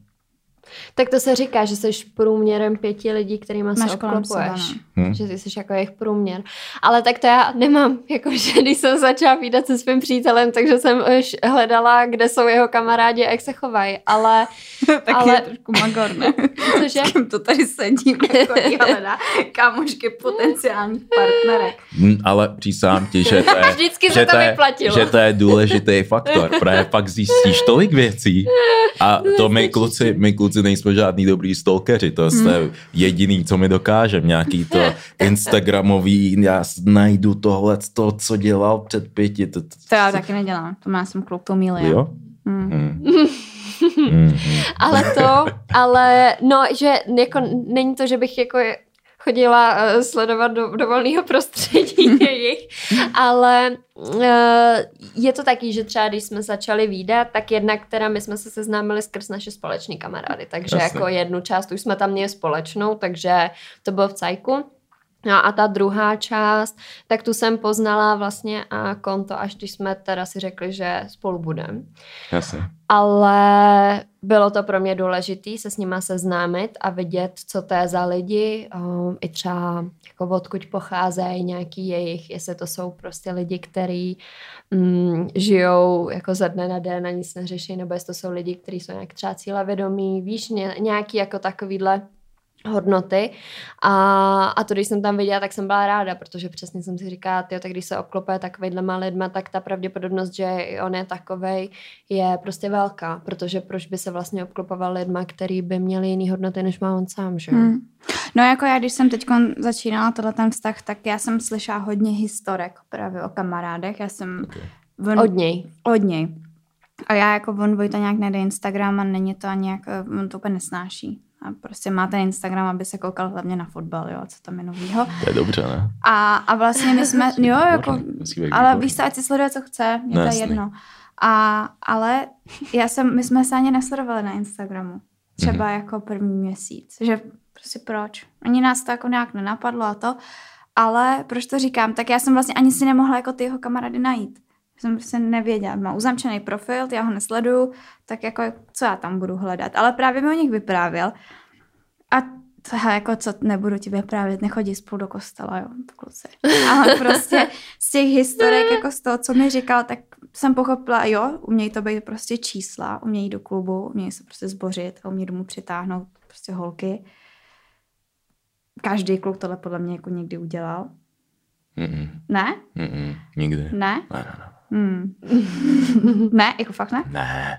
[SPEAKER 2] Tak to se říká, že jsi průměrem pěti lidí, kterými se obklopuješ.
[SPEAKER 3] no. Hmm.
[SPEAKER 2] Že ty jsi jako jejich průměr. Ale tak to já nemám, [LAUGHS] jakože když jsem začala výdat se svým přítelem, takže jsem už hledala, kde jsou jeho kamarádi a jak se chovají. Ale [LAUGHS]
[SPEAKER 1] tak
[SPEAKER 2] Ale-
[SPEAKER 1] je trošku magor, ne? [LAUGHS]
[SPEAKER 2] cože?
[SPEAKER 1] S kým to tady sedím, jako Jelena, kámošky potenciálních partnerek.
[SPEAKER 3] Hm, Ale přísám ti, že to je,
[SPEAKER 2] Vždycky se
[SPEAKER 3] že
[SPEAKER 2] to
[SPEAKER 3] je,
[SPEAKER 2] vyplatilo.
[SPEAKER 3] že to je důležitý faktor, protože pak zjistíš tolik věcí a to my kluci, my kluci nejsme žádný dobrý stalkeři, to je jediný, co mi dokážeme, nějaký to [LAUGHS] instagramový, já najdu tohle, to, co dělal před pěti, to, to,
[SPEAKER 1] To já taky nedělám, to má jsem kluk, to miluje.
[SPEAKER 3] jo? [LAUGHS]
[SPEAKER 1] Hmm.
[SPEAKER 3] Hmm.
[SPEAKER 2] Ale to, ale no, že jako není to, že bych jako chodila uh, sledovat do, do volného [LAUGHS] prostředí [LAUGHS] jejich, ale uh, je to taky, že třeba když jsme začali výdat, tak jedna, která my jsme se seznámili skrz naše společné kamarády, takže
[SPEAKER 3] Jasně.
[SPEAKER 2] jako jednu část už jsme tam měli společnou, takže to bylo v cajku. No a ta druhá část, tak tu jsem poznala vlastně a konto, až když jsme teda si řekli, že spolu budeme
[SPEAKER 3] Jasně.
[SPEAKER 2] ale bylo to pro mě důležité se s nima seznámit a vidět, co to je za lidi, um, i třeba jako odkud pocházejí nějaký jejich, jestli to jsou prostě lidi, kteří mm, žijou jako ze dne na den a nic neřeší, nebo jestli to jsou lidi, kteří jsou nějak třeba cílevědomí, víš, ně, nějaký jako takovýhle hodnoty a, a to, když jsem tam viděla, tak jsem byla ráda, protože přesně jsem si říkala, tyjo, tak když se obklopuje takovýhlema lidma, tak ta pravděpodobnost, že i on je takovej, je prostě velká, protože proč by se vlastně obklopoval lidma, který by měli jiný hodnoty, než má on sám, že? Hmm.
[SPEAKER 1] No jako já, když jsem teď začínala tenhle ten vztah, tak já jsem slyšela hodně historek právě o kamarádech. Já jsem on,
[SPEAKER 2] Od něj.
[SPEAKER 1] od něj. A já jako on Vojta nějak nejde Instagram a není to ani jak, on to úplně nesnáší. A prostě má ten Instagram, aby se koukal hlavně na fotbal, jo, co tam je novýho.
[SPEAKER 3] To je dobře, ne?
[SPEAKER 1] A, a vlastně my jsme, jo, jako, ale víš co, ať si sleduje, co chce, mě
[SPEAKER 3] No
[SPEAKER 1] to je jedno. A, ale já jsem, my jsme se ani nesledovali na Instagramu. Třeba
[SPEAKER 3] Mhm.
[SPEAKER 1] jako první měsíc. Že prostě proč? Ani nás to jako nějak nenapadlo a to. Ale proč to říkám? Tak já jsem vlastně ani si nemohla jako ty jeho kamarády najít. Jsem prostě nevěděla. Má uzamčený profil, já ho nesleduju, tak jako co já tam budu hledat. Ale právě mi o nich vyprávěl. A to já jako co nebudu ti vyprávět, nechodí spolu do kostela, jo, kluci. Ale prostě z těch historek, jako z toho, co mi říkal, tak jsem pochopila, jo, umějí to být prostě čísla, umějí do klubu, umějí se prostě zbořit, a umějí domů přitáhnout prostě holky. Každý kluk tohle podle mě jako někdy udělal.
[SPEAKER 3] Mm-mm.
[SPEAKER 1] Ne?
[SPEAKER 3] Mm-mm. Nikdy.
[SPEAKER 1] Ne?
[SPEAKER 3] Ne, ne, ne.
[SPEAKER 1] Hmm. [LAUGHS] ne? Jako fakt ne?
[SPEAKER 3] Ne.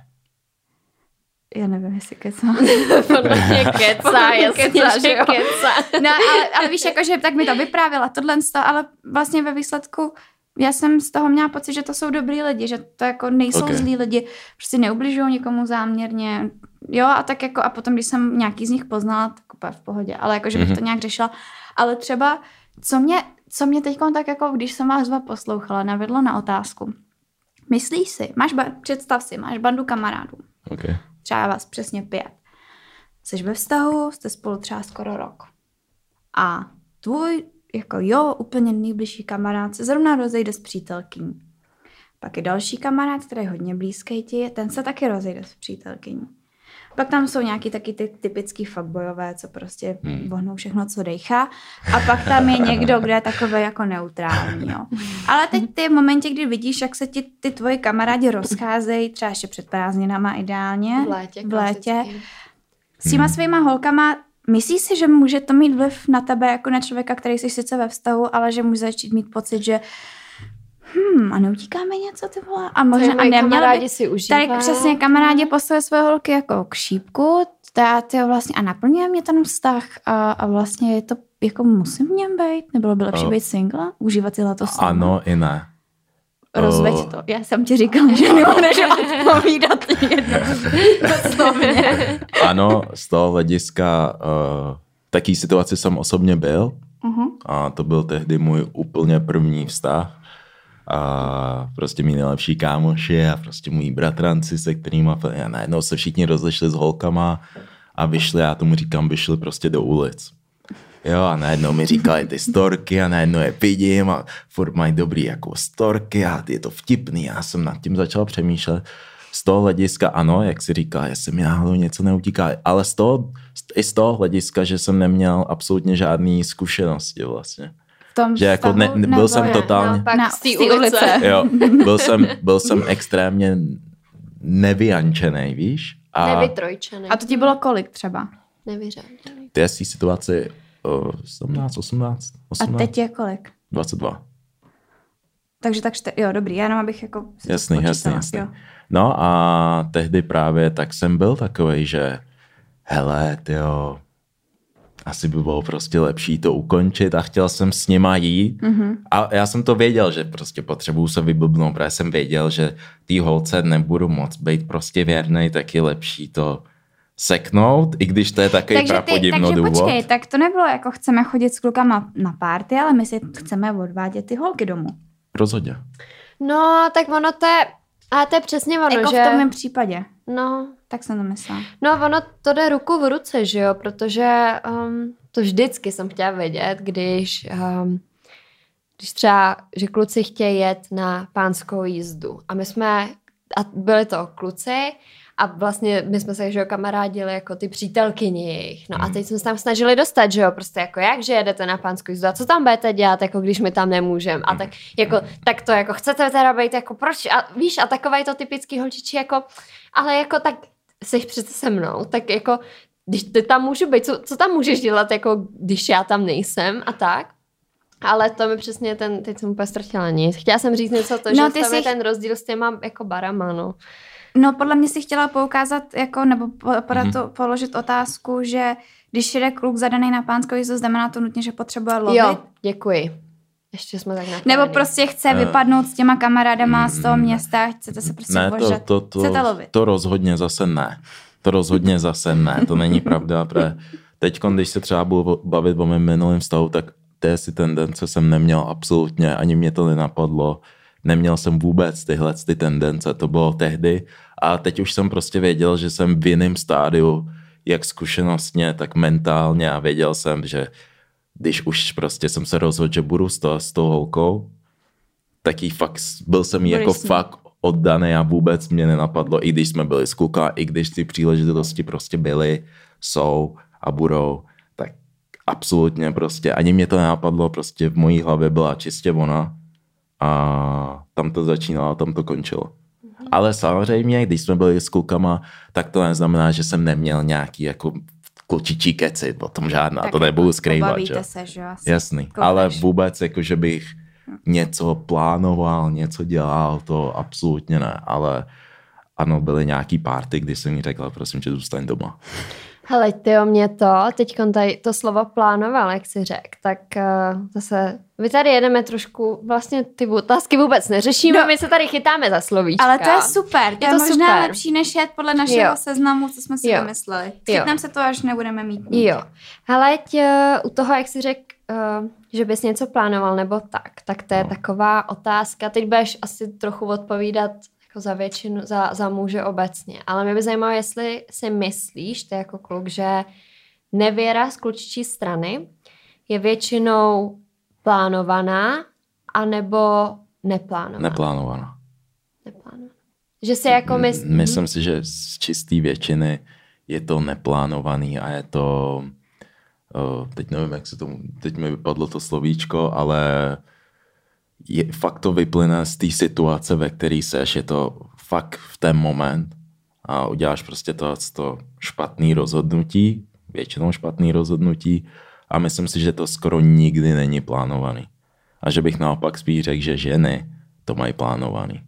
[SPEAKER 1] Já nevím, jestli kecám. [LAUGHS] [LAUGHS]
[SPEAKER 2] Podle mě kecá, jasně,
[SPEAKER 1] Kecá, že
[SPEAKER 2] že
[SPEAKER 1] jo.
[SPEAKER 2] kecá.
[SPEAKER 1] No, ale, ale víš, jako, že tak mi to vyprávěla tohle, ale vlastně ve výsledku já jsem z toho měla pocit, že to jsou dobrý lidi, že to jako nejsou
[SPEAKER 3] Ok.
[SPEAKER 1] okay. zlí lidi, prostě neubližují nikomu záměrně, jo, a tak jako, a potom, když jsem nějaký z nich poznala, tak úplně v pohodě, ale jako, že bych
[SPEAKER 3] Mhm.
[SPEAKER 1] to nějak řešila, ale třeba, co mě, co mě teď tak jako, když jsem vás dva poslouchala, navedlo na otázku, myslíš si, máš, ba- představ si, máš bandu kamarádů,
[SPEAKER 3] Okay.
[SPEAKER 1] třeba vás přesně pět. Jsi ve vztahu, jste spolu třeba skoro rok. A tvůj, jako jo, úplně nejbližší kamarád se zrovna rozejde s přítelkyní. Pak je další kamarád, který je hodně blízký ti, ten se taky rozejde s přítelkyní. Pak tam jsou nějaký taky ty typický fuckboyové, co prostě
[SPEAKER 3] Hmm.
[SPEAKER 1] vohnou všechno, co dejchá. A pak tam je někdo, kdo je takový jako neutrální. Jo. Ale teď ty v momentě, kdy vidíš, jak se ti ty tvoji kamarádi rozcházejí, třeba ještě před prázdninama ideálně,
[SPEAKER 2] V létě.
[SPEAKER 1] v létě s těma
[SPEAKER 3] Hmm.
[SPEAKER 1] svýma holkama, myslíš si, že může to mít vliv na tebe jako na člověka, který jsi sice ve vztahu, ale že může začít mít pocit, že hm, a neutíká mi něco, ty vole? A možná, a
[SPEAKER 2] moji
[SPEAKER 1] neměl
[SPEAKER 2] kamarádi
[SPEAKER 1] by,
[SPEAKER 2] si užívají.
[SPEAKER 1] tady přesně kamarádi poslali své holky jako k šípku, ta, ty vlastně, a naplňuje mě ten vztah a, a vlastně je to, jako musím v něm být, nebylo by lepší
[SPEAKER 3] O.
[SPEAKER 1] být single, užívat si to samo.
[SPEAKER 3] Ano i ne.
[SPEAKER 1] Rozveď
[SPEAKER 3] O.
[SPEAKER 1] to. Já jsem ti říkala, že nemůžeš odpovídat jedno.
[SPEAKER 3] Ano, z toho hlediska uh, taký situaci jsem osobně byl
[SPEAKER 1] Uh-huh.
[SPEAKER 3] a to byl tehdy můj úplně první vztah a prostě mý nejlepší kámoši a prostě můj bratranci, se kterými najednou se všichni rozešli s holkama a vyšli, já tomu říkám, vyšli prostě do ulic. Jo, a najednou mi říkali ty storky a najednou je vidím a furt mají dobrý jako storky a je to vtipný. Já jsem nad tím začal přemýšlet z toho hlediska ano, jak si říká, jestli mi náhodou něco neutíká, ale z toho, i z toho hlediska, že jsem neměl absolutně žádný zkušenosti vlastně.
[SPEAKER 1] Tom
[SPEAKER 3] Že jako ne,
[SPEAKER 1] vztahu,
[SPEAKER 3] byl jsem totálně-
[SPEAKER 2] No, pak
[SPEAKER 1] Na-
[SPEAKER 2] z té ulice.
[SPEAKER 1] ulice. [LAUGHS]
[SPEAKER 3] Jo, byl jsem, byl jsem [LAUGHS] extrémně nevyančený, víš? A
[SPEAKER 2] Nevytrojčený.
[SPEAKER 1] A to ti bylo kolik třeba?
[SPEAKER 2] Nevyřáděný.
[SPEAKER 3] ty jsi v situaci uh, 17, 18,
[SPEAKER 1] A
[SPEAKER 3] 18,
[SPEAKER 1] teď je kolik?
[SPEAKER 3] 22.
[SPEAKER 1] Takže tak čtyři, jo, dobrý, já jenom abych jako
[SPEAKER 3] Jasný, jasný,
[SPEAKER 1] spočítala,
[SPEAKER 3] jasný.
[SPEAKER 1] jo.
[SPEAKER 3] No a tehdy právě tak jsem byl takový, že hele, jo, asi by bylo prostě lepší to ukončit a chtěl jsem s nima jít. Mm-hmm. A já jsem to věděl, že prostě potřebuju se vyblbnout, protože jsem věděl, že té holce nebudu moc být prostě věrnej, tak je lepší to seknout, i když to je takový
[SPEAKER 1] Takže, ty,
[SPEAKER 3] prapodivno
[SPEAKER 1] takže
[SPEAKER 3] důvod.
[SPEAKER 1] počkej, tak to nebylo jako chceme chodit s klukama na párty, ale my si chceme odvádět ty holky domů.
[SPEAKER 3] Rozhodně.
[SPEAKER 2] No, tak ono to je, a to je přesně ono,
[SPEAKER 1] jako
[SPEAKER 2] že...
[SPEAKER 1] v tom mém případě.
[SPEAKER 2] No,
[SPEAKER 1] Tak jsem to myslela.
[SPEAKER 2] no, ono to jde ruku v ruce, že jo, protože um, to vždycky jsem chtěla vědět, když, um, když třeba, že kluci chtějí jet na pánskou jízdu. A my jsme, a byli to kluci a vlastně my jsme se, že jo, kamarádili jako ty přítelkyni jejich. No a teď jsme se tam snažili dostat, že jo, prostě jako jak, že jedete na pánskou jízdu? A co tam budete dělat, jako když my tam nemůžeme. A tak jako, tak to jako chcete teda být jako proč, a víš, a takový to typický holčičí jako, ale jako tak jsi přece se mnou, tak jako když ty tam můžu být, co, co tam můžeš dělat, jako když já tam nejsem a tak. Ale to mi přesně ten, teď jsem úplně ztratila nic. Chtěla jsem říct něco, to,
[SPEAKER 1] No,
[SPEAKER 2] že
[SPEAKER 1] ty
[SPEAKER 2] tam je
[SPEAKER 1] jsi-
[SPEAKER 2] ten rozdíl s těma jako barama, no.
[SPEAKER 1] No, podle mě si chtěla poukázat, jako, nebo po, podat
[SPEAKER 3] Mhm.
[SPEAKER 1] to, položit otázku, že když jede kluk zadaný na pánskou jízdu, znamená to nutně, že potřebuje lovit?
[SPEAKER 2] Jo, děkuji. Ještě jsme tak
[SPEAKER 1] Nebo
[SPEAKER 2] napravili.
[SPEAKER 1] prostě chce
[SPEAKER 3] Eh,
[SPEAKER 1] vypadnout s těma kamarádama z toho
[SPEAKER 3] mm,
[SPEAKER 1] města, chcete se prostě
[SPEAKER 3] Ne, to, to, to,
[SPEAKER 1] Chcete lovit.
[SPEAKER 3] to rozhodně zase ne. To rozhodně zase ne, to není pravda. Pre... Teď, když se třeba budu bavit o mém minulém stavu, tak té si tendence jsem neměl absolutně, ani mě to nenapadlo. Neměl jsem vůbec tyhle ty tendence, to bylo tehdy. A teď už jsem prostě věděl, že jsem v jiném stádiu, jak zkušenostně, tak mentálně a věděl jsem, že když už prostě jsem se rozhodl, že budu s, to, s tou holkou, tak jí fakt, byl jsem jí
[SPEAKER 1] Budeš
[SPEAKER 3] jako
[SPEAKER 1] ní.
[SPEAKER 3] fakt oddaný a vůbec mě nenapadlo, i když jsme byli s kluka, i když ty příležitosti prostě byly, jsou a budou, tak absolutně prostě, ani mě to nenapadlo, prostě v mojí hlavě byla čistě ona a tam to začínalo, tam to končilo. Ale samozřejmě, když jsme byli s klukama, tak to neznamená, že jsem neměl nějaký jako klučičí keci, o tom žádná,
[SPEAKER 1] Tak
[SPEAKER 3] to nebudu
[SPEAKER 1] jako
[SPEAKER 3] skrývat.
[SPEAKER 1] Pobavíte
[SPEAKER 3] že?
[SPEAKER 1] se, že asi.
[SPEAKER 3] Jasný,
[SPEAKER 1] Koukneš.
[SPEAKER 3] ale vůbec jako, že bych něco plánoval, něco dělal, to absolutně ne, ale ano, byly nějaký party, kdy jsem mi řekla, prosím tě, zůstaň doma.
[SPEAKER 2] Hele, ty o mě to, teď tady to slovo plánoval, jak si řekl, tak uh, zase, my tady jedeme trošku, vlastně ty otázky vůbec neřešíme,
[SPEAKER 1] No.
[SPEAKER 2] my se tady chytáme za slovíčka.
[SPEAKER 1] Ale to je super, to je,
[SPEAKER 2] to
[SPEAKER 1] možná
[SPEAKER 2] super.
[SPEAKER 1] lepší, než jet podle našeho
[SPEAKER 2] Jo.
[SPEAKER 1] seznamu, co jsme si
[SPEAKER 2] Jo.
[SPEAKER 1] vymysleli. Chytneme se to, až nebudeme mít nic.
[SPEAKER 2] Jo. Hele, tě, u toho, jak jsi řekl, uh, že bys něco plánoval nebo tak, tak to je
[SPEAKER 3] No.
[SPEAKER 2] taková otázka. Teď budeš asi trochu odpovídat jako za většinu, za, za muže obecně. Ale mě by zajímalo, jestli si myslíš, ty jako kluk, že nevěra z klučičí strany je většinou plánovaná anebo neplánovaná.
[SPEAKER 3] Neplánovaná.
[SPEAKER 2] neplánovaná. Že si jako mys...
[SPEAKER 3] M- Myslím si, že z čisté většiny je to neplánovaný a je to, uh, teď nevím, jak se tomu, teď mi vypadlo to slovíčko, ale je, fakt to vyplyne z té situace, ve které seš, je to fakt v ten moment a uděláš prostě to, to špatný rozhodnutí, většinou špatný rozhodnutí a myslím si, že to skoro nikdy není plánovaný. A že bych naopak spíš řekl, že ženy to mají plánovaný.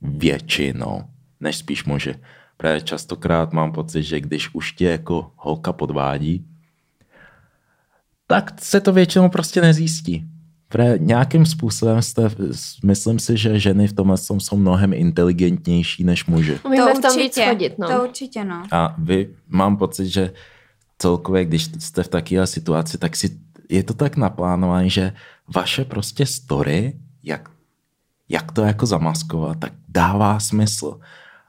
[SPEAKER 3] Většinou, než spíš muži. Protože častokrát mám pocit, že když už tě jako holka podvádí, tak se to většinou prostě nezjistí. Protože nějakým způsobem jste, myslím si, že ženy v tomhle tom jsou mnohem inteligentnější než muži.
[SPEAKER 2] Umíme v tom víc chodit, no.
[SPEAKER 1] To určitě, no.
[SPEAKER 3] A vy, mám pocit, že celkově, když jste v takové situaci, tak si, je to tak naplánované, že vaše prostě story, jak, jak to jako zamaskovat, tak dává smysl.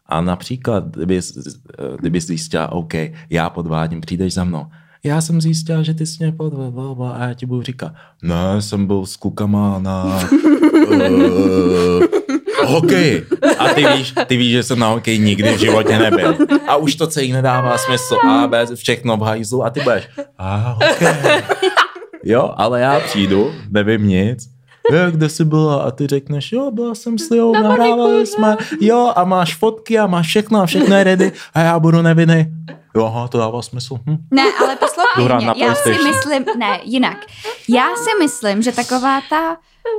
[SPEAKER 3] A například, kdyby, kdyby zjistila, OK, já podvádím, přijdeš za mnou. Já jsem zjistila, že ty jsi mě podvedl a já ti budu říkat, ne, jsem byl s klukama na uh, hokej. a ty víš, ty víš, že jsem na hokej nikdy v životě nebyl. A už to celý nedává smysl. A, B, všechno v hajzlu a ty budeš. A, okay. Jo, ale já přijdu, nevím nic, je, kde jsi byla? A ty řekneš, jo, byla jsem s Liou, nahrávali jsme, jo, a máš fotky a máš všechno a všechno je ready a já budu nevinný. Jo, aha, to dává smysl. Hm.
[SPEAKER 1] Ne, ale poslouchej mě, já si myslím, ne, jinak. Já si myslím, že taková ta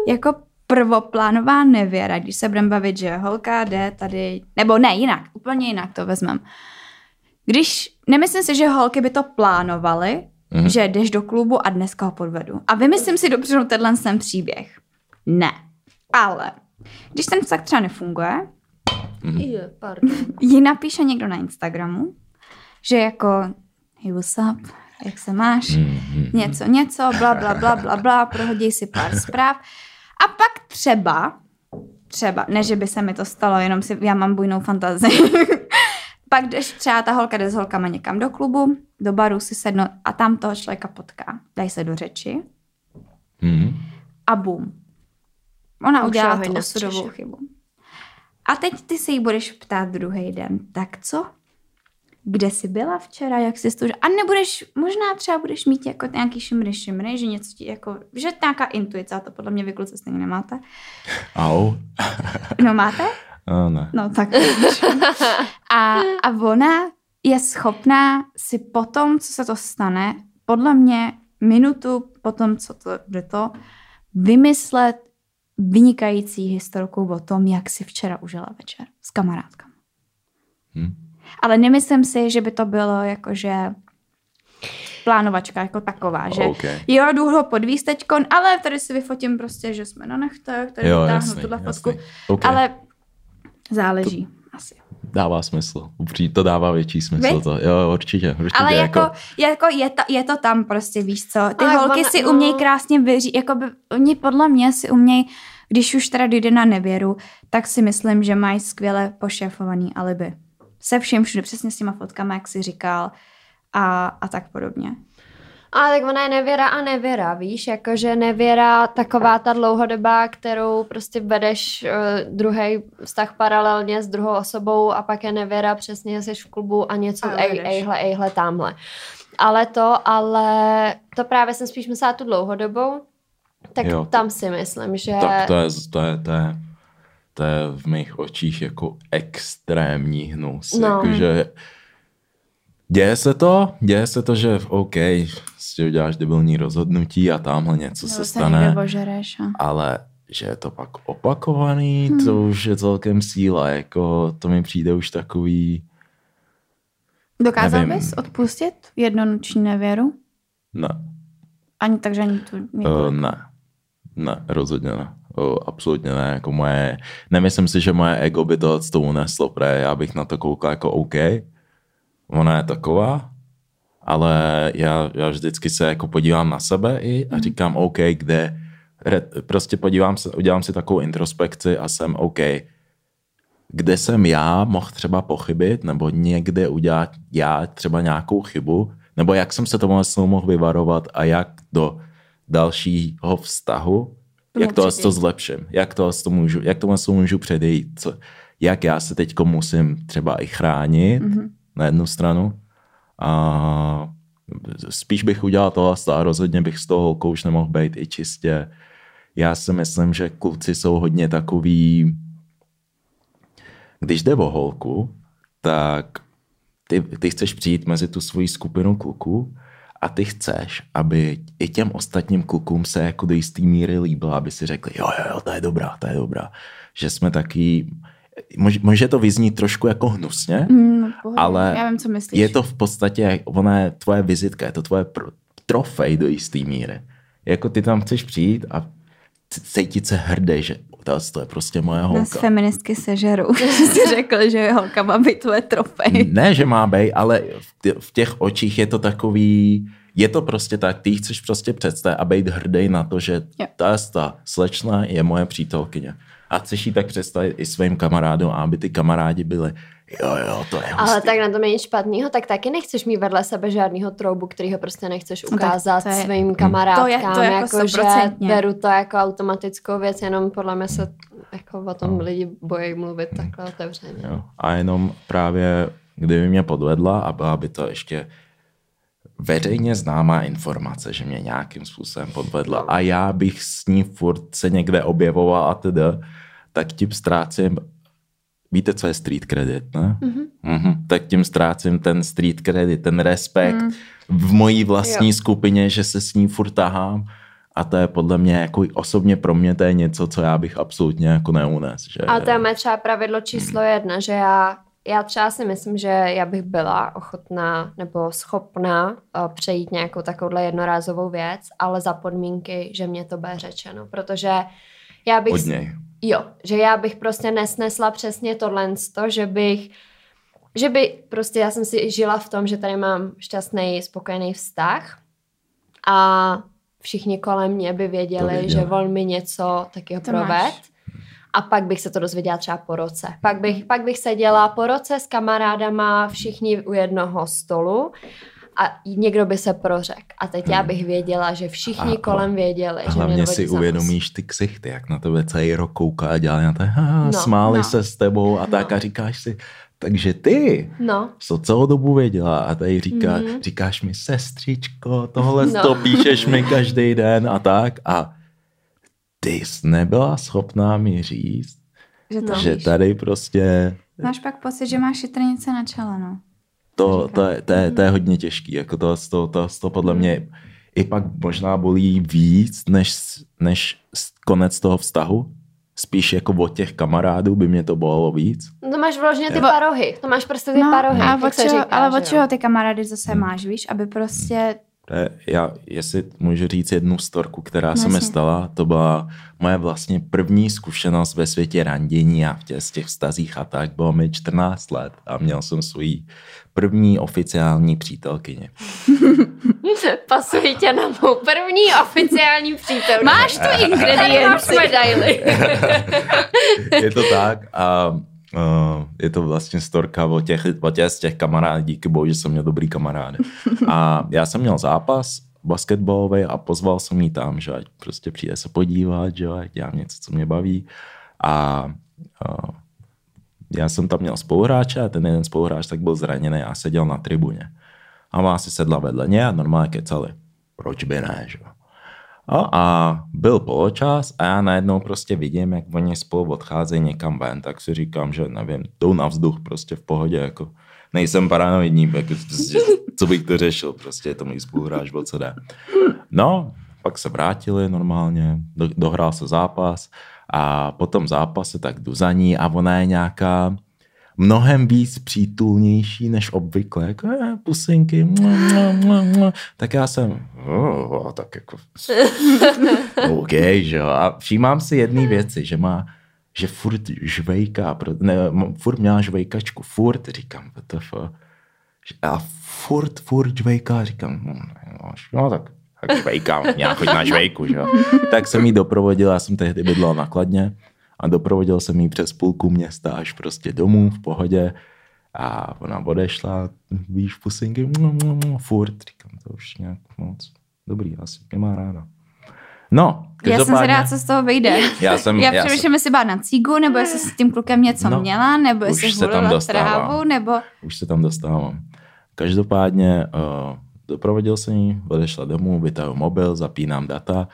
[SPEAKER 1] jako prvoplánová nevěra, když se budeme bavit, že holka jde tady, nebo ne, jinak, úplně jinak to vezmem. Když, nemyslím si, že holky by to plánovaly,
[SPEAKER 3] Mhm.
[SPEAKER 1] mm. že jdeš do klubu a dneska ho podvedu. A vymyslím si dopředu tenhle ten příběh. Ne. Ale když ten vztah třeba nefunguje,
[SPEAKER 2] Jo, pardon. [LAUGHS]
[SPEAKER 1] ji napíše někdo na Instagramu, že jako hey, what's up, jak se máš,
[SPEAKER 3] Mhm.
[SPEAKER 1] něco, něco, bla, bla, bla, bla, bla, prohodí si pár [LAUGHS] zpráv. A pak třeba, třeba, ne, že by se mi to stalo, jenom si, já mám bujnou fantazii. [LAUGHS] pak jdeš třeba ta holka jde s holkama někam do klubu, do baru si sednout a tam toho člověka potká. Dají se do řeči
[SPEAKER 3] Mhm.
[SPEAKER 1] a bum. Ona
[SPEAKER 2] už
[SPEAKER 1] udělala tu osudovou chybu. A teď ty se jí budeš ptát druhý den, tak co? Kde jsi byla včera, jak jsi to... A nebudeš, možná třeba budeš mít jako nějaký šimry, šimry, že něco ti jako, že nějaká intuice, a to podle mě vy kluci stejně nemáte. [LAUGHS]
[SPEAKER 3] Au. [LAUGHS]
[SPEAKER 1] No máte?
[SPEAKER 3] A ne.
[SPEAKER 1] No tak. [LAUGHS] a, a ona je schopná si potom, co se to stane, podle mě minutu potom, co to bude to, vymyslet vynikající historku o tom, jak si včera užila večer s kamarádkami.
[SPEAKER 3] Hm.
[SPEAKER 1] Ale nemyslím si, že by to bylo jakože plánovačka jako taková, že
[SPEAKER 3] OK.
[SPEAKER 1] jo, jdu ho teďkon, ale tady si vyfotím prostě, že jsme na nechtech, tady
[SPEAKER 3] Jo,
[SPEAKER 1] vytáhnu
[SPEAKER 3] jasný,
[SPEAKER 1] tuhle
[SPEAKER 3] jasný.
[SPEAKER 1] fotku.
[SPEAKER 3] OK.
[SPEAKER 1] Ale záleží asi.
[SPEAKER 3] Dává smysl. Upřímně to dává větší smysl.
[SPEAKER 1] Vy?
[SPEAKER 3] To. Jo, určitě. určitě
[SPEAKER 1] Ale jako, jako je, to, je to tam prostě, víš co, ty
[SPEAKER 2] Ale
[SPEAKER 1] holky
[SPEAKER 2] ona-
[SPEAKER 1] si
[SPEAKER 2] no.
[SPEAKER 1] umějí krásně vyříct, jako by, oni podle mě si umějí, když už teda jde na nevěru, tak si myslím, že mají skvěle pošéfovaný alibi. Se vším všude, přesně s těma fotkama, jak jsi říkal, a, a tak podobně.
[SPEAKER 2] Ale tak ona je nevěra a nevěra, víš, jakože nevěra taková ta dlouhodobá, kterou prostě vedeš uh, druhý vztah paralelně s druhou osobou a pak je nevěra přesně, jsi v klubu a něco,
[SPEAKER 1] A
[SPEAKER 2] ej, ejhle, ejhle, tamhle. Ale to, ale to právě jsem spíš myslela tu dlouhodobou, tak
[SPEAKER 3] Jo.
[SPEAKER 2] jo. tam si myslím, že...
[SPEAKER 3] Tak to je, to je, to je, to je v mých očích jako extrémní hnus.
[SPEAKER 2] No.
[SPEAKER 3] Jakože děje se to, děje se to, že OK, prostě uděláš debilní rozhodnutí a tamhle něco
[SPEAKER 1] Nebo
[SPEAKER 3] se stane,
[SPEAKER 1] a...
[SPEAKER 3] ale že je to pak opakovaný, hmm. to už je celkem síla, jako to mi přijde už takový,
[SPEAKER 1] Dokázal
[SPEAKER 3] Nevím.
[SPEAKER 1] bys odpustit jednonoční nevěru?
[SPEAKER 3] ne,
[SPEAKER 1] Ani takže ani tu
[SPEAKER 3] uh, ne, ne, rozhodně ne. Uh, absolutně ne, jako moje, nemyslím si, že moje ego by to s tou uneslo, protože já bych na to koukal jako OK, ona je taková, ale já, já vždycky se jako podívám na sebe i a říkám OK, kde, re, prostě podívám se, udělám si takovou introspekci a jsem OK, kde jsem já mohl třeba pochybit, nebo někde udělat já třeba nějakou chybu, nebo jak jsem se tomu mohl vyvarovat a jak do dalšího vztahu,
[SPEAKER 1] Tomu
[SPEAKER 3] jak to to zlepším, jak to to můžu, jak tomu to můžu předejít, co, jak já se teď musím třeba i chránit? Mm-hmm. Na jednu stranu a spíš bych udělal tohle a rozhodně bych z toho holkou už nemohl být i čistě. Já si myslím, že kluci jsou hodně takový, když jde o holku, tak ty, ty chceš přijít mezi tu svoji skupinu kluků a ty chceš, aby i těm ostatním klukům se jako do jistý míry líbila, aby si řekli, jo, jo, jo, to je dobrá, to je dobrá. Že jsme taky, může to vyznít trošku jako hnusně,
[SPEAKER 1] Mm, pohodě.
[SPEAKER 3] ale
[SPEAKER 1] Já vím, co myslíš.
[SPEAKER 3] je to v podstatě, ona je tvoje vizitka, je to tvoje trofej do jistý míry. Jako ty tam chceš přijít a cítit se hrdý, že to, je prostě moje
[SPEAKER 1] Nás
[SPEAKER 3] holka.
[SPEAKER 1] feministky sežerou. jsi [LAUGHS] řekl, že holka má být tvoje trofej.
[SPEAKER 3] Ne, že má být, ale v tě- v těch očích je to takový, je to prostě tak, ty chceš prostě představit a být hrdý na to, že ta slečna je moje přítelkyně. A chceš jí tak představit i svým kamarádům, aby ty kamarádi byli, jo, jo, to je
[SPEAKER 2] Ale
[SPEAKER 3] hustý.
[SPEAKER 2] tak na tom je nic špatného, tak taky nechceš mít vedle sebe žádného troubu, kterýho prostě nechceš
[SPEAKER 1] No
[SPEAKER 2] ukázat
[SPEAKER 1] to je-
[SPEAKER 2] svým kamarádkám.
[SPEAKER 1] To je- to jako
[SPEAKER 2] jako, že beru to jako automatickou věc, jenom podle mě se jako o tom
[SPEAKER 3] No.
[SPEAKER 2] lidi bojí mluvit takhle otevřeně.
[SPEAKER 3] Jo. A jenom právě, kdyby mě podvedla a byla by to ještě veřejně známá informace, že mě nějakým způsobem podvedla a já bych s ní furt se někde objevoval a tedy, tak tím ztrácím, víte, co je street credit, ne? Mm-hmm. Mm-hmm. Tak tím ztrácím ten street credit, ten respekt mm. v mojí vlastní
[SPEAKER 2] Jo.
[SPEAKER 3] skupině, že se s ní furt tahám a to je podle mě, jako osobně pro mě to je něco, co já bych absolutně jako neunes. Že...
[SPEAKER 2] A to je mé třeba pravidlo číslo jedna, že já, já třeba si myslím, že já bych byla ochotná nebo schopná uh, přejít nějakou takovouhle jednorázovou věc, ale za podmínky, že mě to bude řečeno, protože já bych...
[SPEAKER 3] Od něj.
[SPEAKER 2] Jo, že já bych prostě nesnesla přesně tohle, že bych, že by prostě já jsem si žila v tom, že tady mám šťastný, spokojený vztah a všichni kolem mě by věděli,
[SPEAKER 3] věděli.
[SPEAKER 2] že on mi něco
[SPEAKER 1] To
[SPEAKER 2] proved.
[SPEAKER 1] máš.
[SPEAKER 2] A pak bych se to dozvěděla třeba po roce. Pak bych, pak bych seděla po roce s kamarádama, všichni u jednoho stolu a někdo by se prořek. A teď já bych věděla, že všichni
[SPEAKER 3] A-
[SPEAKER 2] kolem věděli,
[SPEAKER 3] A
[SPEAKER 2] že mě
[SPEAKER 3] hlavně
[SPEAKER 2] odvodí
[SPEAKER 3] si uvědomíš ty ksichty, jak na tebe celý rok kouká a dělá na to, "Ha,
[SPEAKER 2] No,
[SPEAKER 3] smáli
[SPEAKER 1] no.
[SPEAKER 3] se s tebou a tak
[SPEAKER 2] No.
[SPEAKER 3] a říkáš si, takže ty
[SPEAKER 2] No,
[SPEAKER 3] co celou dobu věděla a tady říká,
[SPEAKER 2] Mhm.
[SPEAKER 3] mm-hmm. říkáš mi sestřičko, tohle
[SPEAKER 2] No.
[SPEAKER 3] no. to píšeš mi každý den a tak a ty jsi nebyla schopná mi říct,
[SPEAKER 1] Že to
[SPEAKER 3] že
[SPEAKER 1] víš.
[SPEAKER 3] tady prostě
[SPEAKER 1] Máš pak pocit, že máš šitrnice na čele, no.
[SPEAKER 3] to, to, je, to, je, to je hodně těžký, jako to, to, to, to podle mě i pak možná bolí víc, než, než konec toho vztahu. Spíš jako od těch kamarádů by mě to bolelo víc.
[SPEAKER 2] No to máš vložně ty
[SPEAKER 3] Jo.
[SPEAKER 2] parohy. To máš prostě ty
[SPEAKER 1] no
[SPEAKER 2] parohy.
[SPEAKER 1] a od čeho,
[SPEAKER 2] říká,
[SPEAKER 1] ale od čeho ty kamarády zase
[SPEAKER 3] Hmm.
[SPEAKER 1] máš, víš? Aby prostě...
[SPEAKER 3] To je, já, jestli můžu říct jednu storku, která se mi
[SPEAKER 1] Jasně.
[SPEAKER 3] stala, to byla moje vlastně první zkušenost ve světě randění a v těch, z těch vztazích a tak. Bylo mi 14 let a měl jsem svoji první oficiální přítelkyni. [LAUGHS]
[SPEAKER 2] Pasuji tě na mou první oficiální přítel.
[SPEAKER 1] Máš tu
[SPEAKER 2] máš
[SPEAKER 1] ingredienci.
[SPEAKER 2] medaily. [LAUGHS]
[SPEAKER 3] je to tak a uh, je to vlastně storka o těch, o těch z těch kamarádů, díky bohu, že jsem měl dobrý kamarády. A já jsem měl zápas basketbalový a pozval jsem jí tam, že ať prostě přijde se podívat, že ať dělám něco, co mě baví. A uh, já jsem tam měl spoluhráče a ten jeden spoluhráč tak byl zraněný a seděl na tribuně. A má si sedla vedle mě a normálně kecali. Proč by ne, že? No a byl poločas a já najednou prostě vidím, jak oni spolu odcházejí někam ven, tak si říkám, že nevím, jdou na vzduch prostě v pohodě, jako nejsem paranoidní, jako, prostě, co bych to řešil, prostě je to můj spoluhráč, byl co jde. No, pak se vrátili normálně, do, dohrál se zápas a po tom zápase tak jdu za ní a ona je nějaká mnohem víc přítulnější než obvykle. Jako, eh, pusinky, mua, mua, mua, mua. tak já jsem, oh, tak jako, [LAUGHS] OK, že jo. A všímám si jedné věci, že má, že furt žvejká, pro- ne, furt měla žvejkačku, furt, říkám, WTF. A furt, furt žvejká, říkám, no, no tak, tak žvejkám, choď na žvejku, že jo. Tak jsem jí doprovodil, já jsem tehdy bydlel na Kladně a doprovodil jsem jí přes půlku města až prostě domů v pohodě a ona odešla, víš, pusinky, mu, mu, mu, furt, říkám, to už nějak moc, dobrý, asi mě má ráda. No,
[SPEAKER 1] Já jsem
[SPEAKER 3] každopádně-
[SPEAKER 1] zvědavá, co z toho vyjde.
[SPEAKER 3] Já jsem,
[SPEAKER 1] Já
[SPEAKER 3] já
[SPEAKER 1] přemýšlím, jestli byla na cígu, nebo jestli s tím klukem něco
[SPEAKER 3] No,
[SPEAKER 1] měla, nebo jestli
[SPEAKER 3] se tam dostávám.
[SPEAKER 1] trávu, nebo...
[SPEAKER 3] už se tam dostávám. Každopádně uh, doprovodil jsem ji, odešla domů, vytahu mobil, zapínám data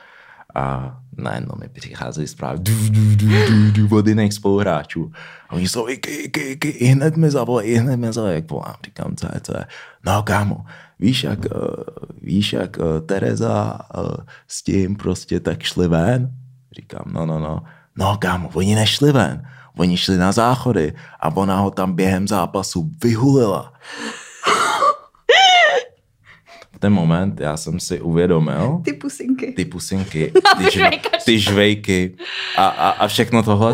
[SPEAKER 3] a najednou mi přicházejí zprávy du, du, du, du, du, od jiných spoluhráčů. A oni jsou, iky, iky, iky, i hned mi zavolej, i hned mi zavolej, jak volám, říkám, co je, co je. No kámo, víš, jak, uh, víš, jak uh, Tereza uh, s tím prostě tak šli ven? Říkám, no, no, no. No kámo, oni nešli ven, oni šli na záchody a ona ho tam během zápasu vyhulila. V ten moment já jsem si uvědomil,
[SPEAKER 1] Ty pusinky.
[SPEAKER 3] ty pusinky, [LAUGHS] ty, žve, ty žvejky a, a, a všechno tohle.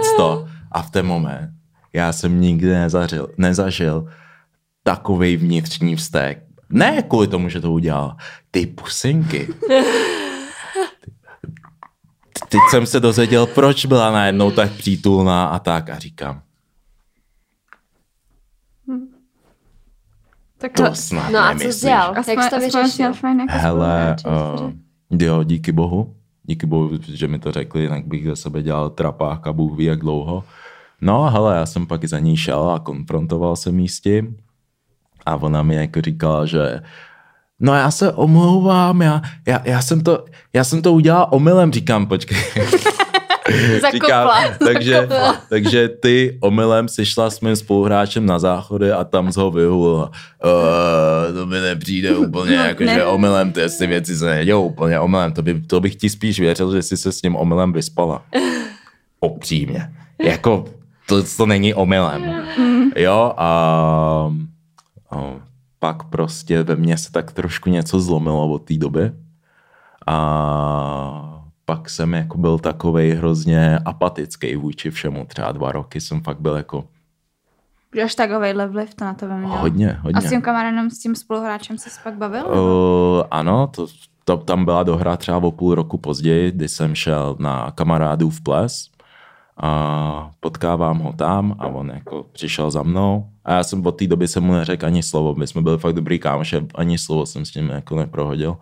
[SPEAKER 3] A v ten moment já jsem nikdy nezažil, nezažil takový vnitřní vztek. Ne kvůli tomu, že to udělal. Ty pusinky. [LAUGHS] Teď jsem se dozvěděl, proč byla najednou tak přítulná a tak a říkám,
[SPEAKER 1] Tak
[SPEAKER 3] to snad
[SPEAKER 2] No a co jsi dělal?
[SPEAKER 1] Aspoň,
[SPEAKER 2] Jak jsi to vyřešil?
[SPEAKER 1] jako
[SPEAKER 3] Hele, uh, jo, díky bohu. díky bohu, že mi to řekli, jinak bych ze sebe dělal trapák a Bůh ví jak dlouho. No hele, já jsem pak za ní šel a konfrontoval jsem jí s tím a ona mi jako říkala, že no já se omlouvám, já, já, já, jsem, to, já jsem to udělal omylem, říkám, počkej. [LAUGHS] [LAUGHS]
[SPEAKER 2] Zakopla,
[SPEAKER 3] takže,
[SPEAKER 2] zakopla.
[SPEAKER 3] takže ty omylem si šla s mým spoluhráčem na záchody a tam z ho vyhulila. Uh, to mi nepřijde úplně,
[SPEAKER 1] No,
[SPEAKER 3] jako,
[SPEAKER 1] ne.
[SPEAKER 3] že omylem ty, ty věci se nedějou úplně omylem. To, by, to bych ti spíš věřil, že jsi se s tím omylem vyspala. [LAUGHS] Opřímně. Jako, to, to není omylem. Jo, a, a pak prostě ve mně se tak trošku něco zlomilo od té doby. A pak jsem jako byl takovej hrozně apatický vůči všemu. Třeba dva roky jsem fakt byl jako
[SPEAKER 1] Že až takovejhle vliv to na tebe mělo.
[SPEAKER 3] hodně,
[SPEAKER 1] A
[SPEAKER 3] hodně.
[SPEAKER 1] s tím kamarádem, s tím spoluhráčem se pak bavil?
[SPEAKER 3] Uh, ano, to, to, tam byla dohra třeba o půl roku později, kdy jsem šel na kamarádův ples a potkávám ho tam a on jako přišel za mnou a já jsem od té doby jsem mu neřekl ani slovo, my jsme byli fakt dobrý kámoši, ani slovo jsem s ním jako neprohodil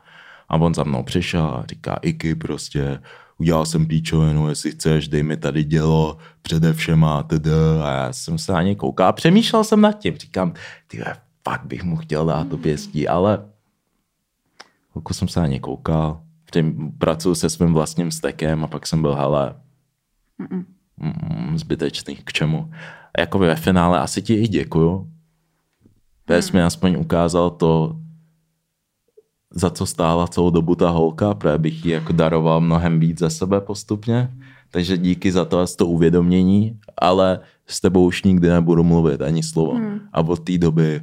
[SPEAKER 3] a on za mnou přišel a říká, Iky prostě, udělal jsem píčovinu, jestli chceš, dej mi tady dělo přede všema, tedy. A já jsem se na něj koukal a přemýšlel jsem nad tím. Říkám, ty fakt bych mu chtěl dát to pěstí, ale chvilku jsem se na něj koukal, tím pracuji se svým vlastním stekem a pak jsem byl, hele, mm, zbytečný, k čemu. A jako ve finále asi ti i děkuju. To jsi mi aspoň ukázal to, za co stála celou dobu ta holka, protože bych jí jako daroval mnohem víc ze sebe postupně. Takže díky za to a to uvědomění, ale s tebou už nikdy nebudu mluvit ani slovo. Hmm. A od té doby,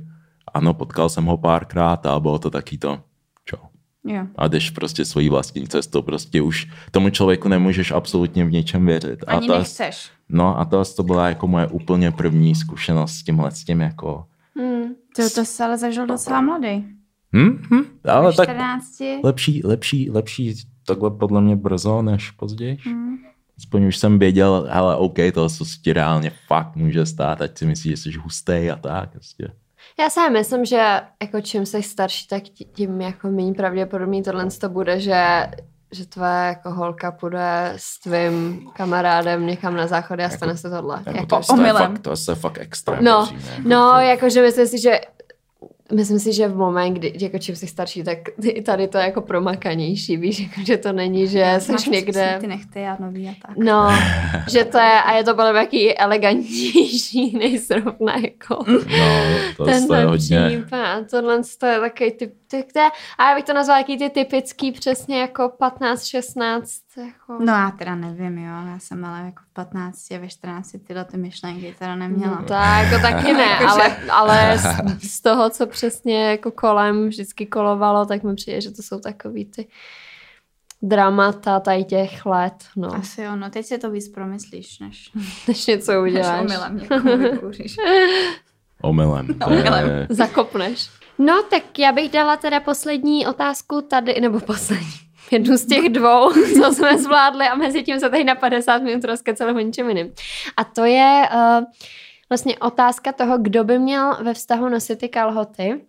[SPEAKER 3] ano, potkal jsem ho párkrát a bylo to taky to, čo.
[SPEAKER 1] Jo.
[SPEAKER 3] A jdeš prostě svojí vlastní cestou, prostě už tomu člověku nemůžeš absolutně v ničem věřit.
[SPEAKER 1] Ani
[SPEAKER 3] a to,
[SPEAKER 1] nechceš.
[SPEAKER 3] No a to, to byla jako moje úplně první zkušenost s tímhle, s tím jako...
[SPEAKER 2] Hmm.
[SPEAKER 1] To, to jsi ale zažil docela mladý.
[SPEAKER 3] Hm, hm, ale tak
[SPEAKER 1] 14.
[SPEAKER 3] lepší, lepší, lepší takhle podle mě brzo než později.
[SPEAKER 1] Hmm.
[SPEAKER 3] Aspoň už jsem věděl, hele, OK, to co se ti reálně fakt může stát, ať si myslíš, že jsi hustý a tak. Prostě.
[SPEAKER 2] Já si myslím, že jako čím jsi starší, tak tí- tím jako méně pravděpodobný tohle to bude, že že tvoje jako holka půjde s tvým kamarádem někam na záchody a stane se tohle.
[SPEAKER 3] Jako
[SPEAKER 2] Jako,
[SPEAKER 3] to, to, je fakt, to je fakt extrém.
[SPEAKER 2] no,
[SPEAKER 3] jako
[SPEAKER 2] no,
[SPEAKER 3] to-
[SPEAKER 2] jakože myslím si, že Myslím si, že v moment, kdy jako čím jsi starší, tak i tady to je jako promakanější, víš, jako, že to není, že
[SPEAKER 1] Máš
[SPEAKER 2] jsi někde...
[SPEAKER 1] Ty nechty a nový a tak.
[SPEAKER 2] No, [LAUGHS] že to je, a je to podle mě jaký elegantnější, [LAUGHS] než zrovna jako
[SPEAKER 3] No, to, to je
[SPEAKER 2] tenhle
[SPEAKER 3] hodně...
[SPEAKER 2] případ. Tohle to je takový typ, ty, ty, a já bych to nazvala jaký ty typický přesně jako 15, 16, jako.
[SPEAKER 1] No já teda nevím, jo. Já jsem ale jako v 15, ve 14 tyhle ty myšlenky teda neměla.
[SPEAKER 2] No, tak, jako taky ne, [LAUGHS] ale, ale z, [LAUGHS] z toho, co přesně jako kolem vždycky kolovalo, tak mi přijde, že to jsou takový ty dramata tady těch let, no,
[SPEAKER 1] Asi jo, no teď si to víc promyslíš, než, [LAUGHS]
[SPEAKER 2] než něco
[SPEAKER 1] než
[SPEAKER 2] uděláš.
[SPEAKER 1] omylem někomu vykouříš.
[SPEAKER 3] Omylem. To
[SPEAKER 1] Omylem.
[SPEAKER 3] je,
[SPEAKER 2] Zakopneš. No, tak já bych dala teda poslední otázku tady, nebo poslední. Jednu z těch dvou, [LAUGHS] co jsme zvládli a mezi tím se tady na 50 minut rozkecali o ničem jiným. A to je uh, vlastně otázka toho, kdo by měl ve vztahu nosit ty kalhoty.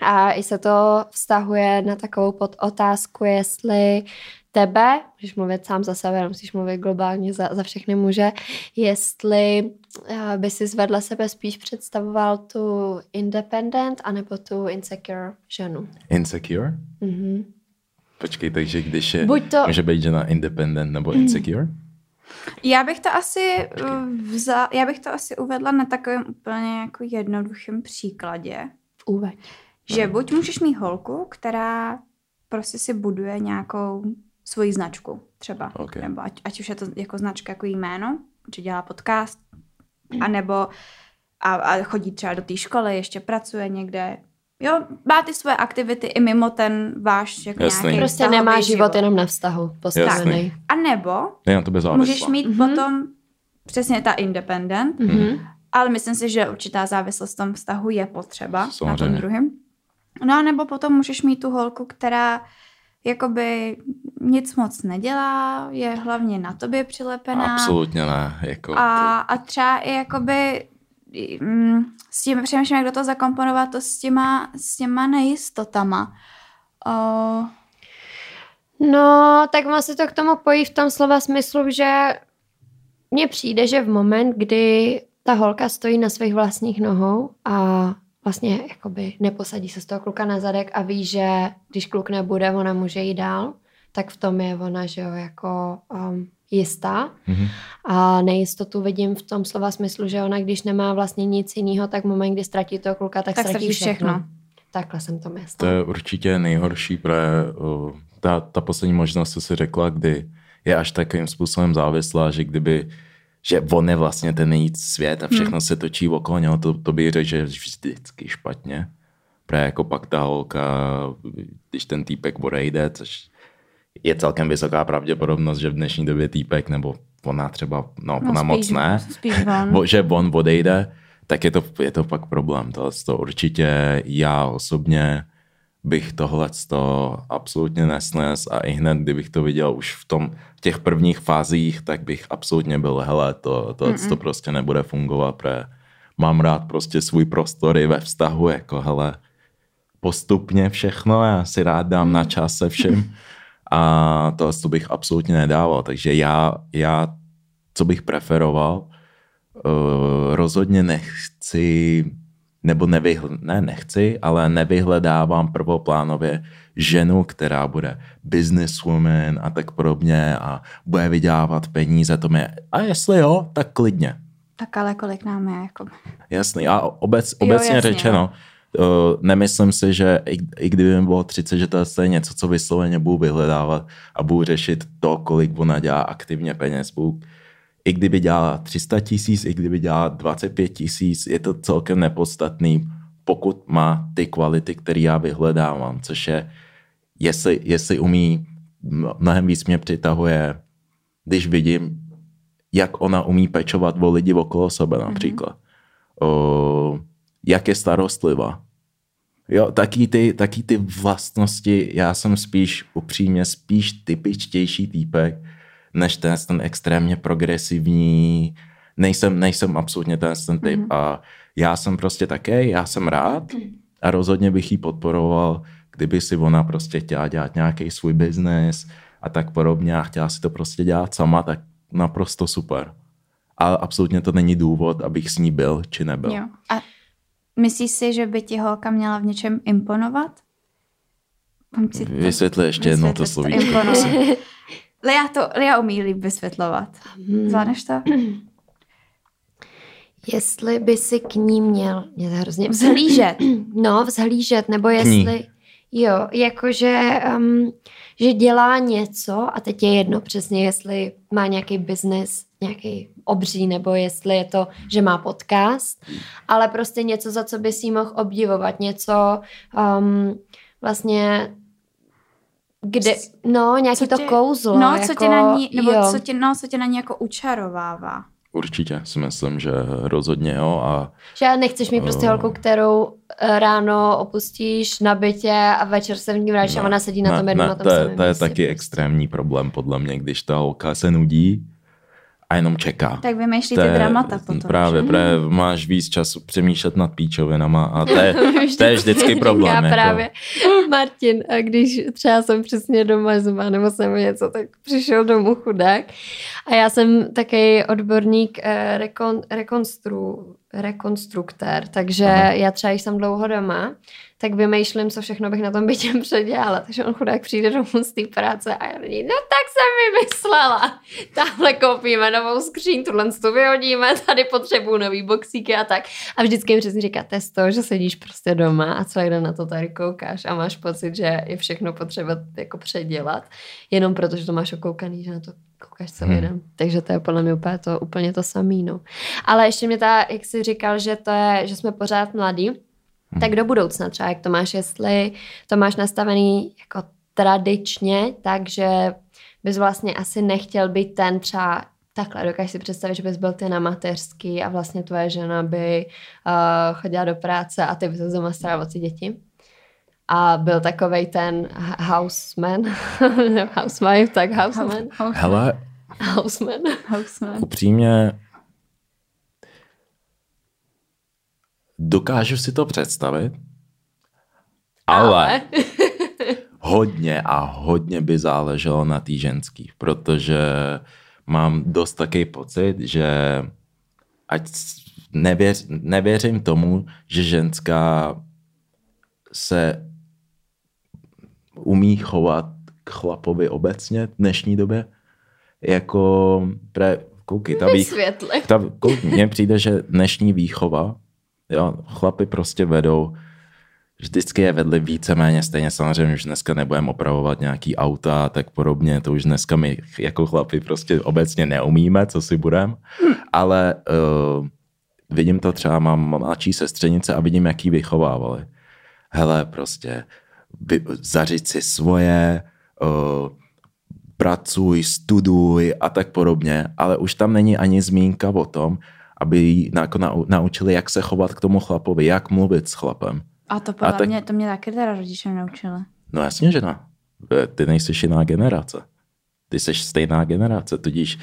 [SPEAKER 2] A i se to vztahuje na takovou podotázku, jestli tebe, můžeš mluvit sám za sebe, musíš mluvit globálně za, za všechny muže, jestli uh, by si vedle sebe spíš představoval tu independent anebo tu insecure ženu.
[SPEAKER 3] insecure?
[SPEAKER 2] Mhm.
[SPEAKER 3] Počkej, takže když je,
[SPEAKER 2] Buď to-
[SPEAKER 3] může být žena independent nebo insecure?
[SPEAKER 1] Já bych to asi uh, vzal, já bych to asi uvedla na takovém úplně jako jednoduchém příkladě,
[SPEAKER 2] Uveď.
[SPEAKER 1] že buď můžeš mít holku, která prostě si buduje nějakou svoji značku třeba,
[SPEAKER 3] Ok.
[SPEAKER 1] nebo ať, ať už je to jako značka, jako jméno, že dělá podcast, anebo a, a chodí třeba do té školy, ještě pracuje někde, jo, má ty svoje aktivity i mimo ten váš jako
[SPEAKER 3] Jasný.
[SPEAKER 1] nějaký
[SPEAKER 2] Prostě nemá život jenom na vztahu postavený.
[SPEAKER 1] A nebo
[SPEAKER 3] Je na tebe závislá.
[SPEAKER 1] můžeš mít
[SPEAKER 2] Mhm.
[SPEAKER 1] potom přesně ta independent,
[SPEAKER 2] Mhm.
[SPEAKER 1] ale myslím si, že určitá závislost v tom vztahu je potřeba na tom
[SPEAKER 3] Samozřejmě.
[SPEAKER 1] druhém. No a nebo potom můžeš mít tu holku, která jakoby nic moc nedělá, je hlavně na tobě přilepená.
[SPEAKER 3] Absolutně ne. Jako,
[SPEAKER 1] A, a třeba i jakoby s tím přemýšlím, jak do toho zakomponovat to s těma, s těma nejistotama. O,
[SPEAKER 2] No, tak mám se to k tomu pojí v tom slova smyslu, že mně přijde, že v moment, kdy ta holka stojí na svých vlastních nohou a vlastně jakoby neposadí se z toho kluka na zadek a ví, že když kluk nebude, ona může jít dál, tak v tom je ona, že jo, jako um, jistá. Mm-hmm. A nejistotu vidím v tom slova smyslu, že ona, když nemá vlastně nic jiného, tak v moment, kdy ztratí toho kluka, tak, tak ztratí všechno. všechno. Takhle jsem to myslela.
[SPEAKER 3] To je určitě nejhorší, pro ta, ta poslední možnost, co jsi řekla, kdy je až takovým způsobem závislá, že kdyby že on je vlastně ten nejít svět a všechno hmm. se točí okolo něho, to, to by řekl, že je vždycky špatně. Právě jako pak ta holka, když ten týpek odejde, což je celkem vysoká pravděpodobnost, že v dnešní době týpek, nebo ona třeba, no, no ona spíš, moc ne,
[SPEAKER 1] spíš on. [LAUGHS]
[SPEAKER 3] že on odejde, tak je to, je to pak problém. To, to určitě já osobně bych tohle to absolutně nesnes a i hned, kdybych to viděl už v tom v těch prvních fázích, tak bych absolutně byl, hele, to, to, to prostě nebude fungovat, protože mám rád prostě svůj prostory ve vztahu, jako hele, postupně všechno, já si rád dám na čas se všem [LAUGHS] a to, to bych absolutně nedával, takže já, já co bych preferoval, uh, rozhodně nechci nebo nevyhl, ne, nechci, ale nevyhledávám prvoplánově ženu, která bude businesswoman a tak podobně a bude vydělávat peníze, to mě, a jestli jo, tak klidně.
[SPEAKER 1] Tak ale kolik nám je, jako...
[SPEAKER 3] Jasný, a obec, obecně jo, jasně, řečeno, jo. Nemyslím si, že i, i kdyby mi bylo 30, že to je něco, co vysloveně budu vyhledávat a budu řešit to, kolik ona dělá aktivně peněz, budu i kdyby dělala 300 tisíc, i kdyby dělala 25 tisíc, je to celkem nepodstatný, pokud má ty kvality, které já vyhledávám, což je, jestli, jestli umí, mnohem víc mě přitahuje, když vidím, jak ona umí pečovat o lidi okolo sebe mhm. například. Mm-hmm. O, jak je starostlivá. Jo, taky ty, taky ty vlastnosti, já jsem spíš upřímně spíš typičtější týpek, než ten, ten extrémně progresivní, nejsem, nejsem absolutně ten, ten typ mm-hmm. a já jsem prostě také, já jsem rád a rozhodně bych ji podporoval, kdyby si ona prostě chtěla dělat nějaký svůj biznes a tak podobně a chtěla si to prostě dělat sama, tak naprosto super. A absolutně to není důvod, abych s ní byl, či nebyl.
[SPEAKER 1] Jo. A myslíš si, že by ti holka měla v něčem imponovat?
[SPEAKER 3] Vysvětli ještě jednou to slovíčko. [LAUGHS]
[SPEAKER 1] Lea to, Lea umí líp vysvětlovat. Hmm. Zvládneš to? [CLEARS THROAT]
[SPEAKER 2] Jestli by si k ní měl, mě to hrozně...
[SPEAKER 1] Vzhlížet. [CLEARS THROAT]
[SPEAKER 2] No, vzhlížet, nebo jestli... Jo, jakože, um, že dělá něco a teď je jedno přesně, jestli má nějaký biznis, nějaký obří, nebo jestli je to, že má podcast, ale prostě něco, za co by si mohl obdivovat, něco um, vlastně kde, no, nějaký co to tě, kouzlo.
[SPEAKER 1] No, jako, co tě na ní, nebo co tě, no, co tě na ní jako učarovává.
[SPEAKER 3] Určitě si myslím, že rozhodně jo. A,
[SPEAKER 2] že nechceš mít prostě holku, kterou eh, ráno opustíš na bytě a večer se v ní vrátíš a ona sedí na tom jednom na tom
[SPEAKER 3] to, je, to je taky extrémní problém podle mě, když ta holka se nudí a jenom čeká.
[SPEAKER 1] Tak vymýšlí ty dramata potom.
[SPEAKER 3] Právě, právě máš víc času přemýšlet nad píčovinama a to je, [LAUGHS] to je vždycky [LAUGHS] problém. Já
[SPEAKER 2] jako. právě. Martin, a když třeba jsem přesně doma zuma nebo jsem něco, tak přišel domů chudák a já jsem taky odborník eh, rekon, rekonstru, rekonstruktér, takže Aha. já třeba, když jsem dlouho doma, tak vymýšlím, co všechno bych na tom bytě [LAUGHS] předělala. Takže on chudák přijde domů z té práce a já ní, no tak jsem vymyslela. [LAUGHS] Tamhle koupíme novou skříň, tuhle tu vyhodíme, tady potřebuju nový boxíky a tak. A vždycky mi přesně říká, to to, že sedíš prostě doma a celý den na to tady koukáš a máš pocit, že je všechno potřeba jako předělat, jenom protože to máš okoukaný, že na to koukáš celý hmm. den. Takže to je podle mě úplně to, úplně to samý. No. Ale ještě mě ta, jak jsi říkal, že to je, že jsme pořád mladí, hmm. tak do budoucna třeba, jak to máš, jestli to máš nastavený jako tradičně, takže bys vlastně asi nechtěl být ten třeba takhle, dokážeš si představit, že bys byl ty na mateřský a vlastně tvoje žena by uh, chodila do práce a ty bys doma starala o ty děti? A byl takový ten houseman, [LAUGHS] housewife, tak houseman.
[SPEAKER 3] Hele,
[SPEAKER 2] houseman. houseman.
[SPEAKER 3] Upřímně dokážu si to představit, ale, ale. [LAUGHS] hodně a hodně by záleželo na té ženský, protože mám dost takový pocit, že ať nevěř, nevěřím tomu, že ženská se umí chovat k chlapovi obecně v dnešní době. Jako, pre, koukej, ta výchova, ta, kouk, mně přijde, že dnešní výchova, jo, chlapy prostě vedou vždycky je vedli víceméně stejně. Samozřejmě už dneska nebudeme opravovat nějaký auta a tak podobně, to už dneska my jako chlapi prostě obecně neumíme, co si budeme, ale uh, vidím to třeba, mám mladší sestřenice a vidím, jaký vychovávali. Hele, prostě zařiď si svoje, uh, pracuj, studuj a tak podobně, ale už tam není ani zmínka o tom, aby jako naučili, jak se chovat k tomu chlapovi, jak mluvit s chlapem.
[SPEAKER 1] A to podle a tak... mě, to mě taky teda rodiče naučili.
[SPEAKER 3] No jasně, že ne. Ty nejsi jiná generace. Ty jsi stejná generace, tudíž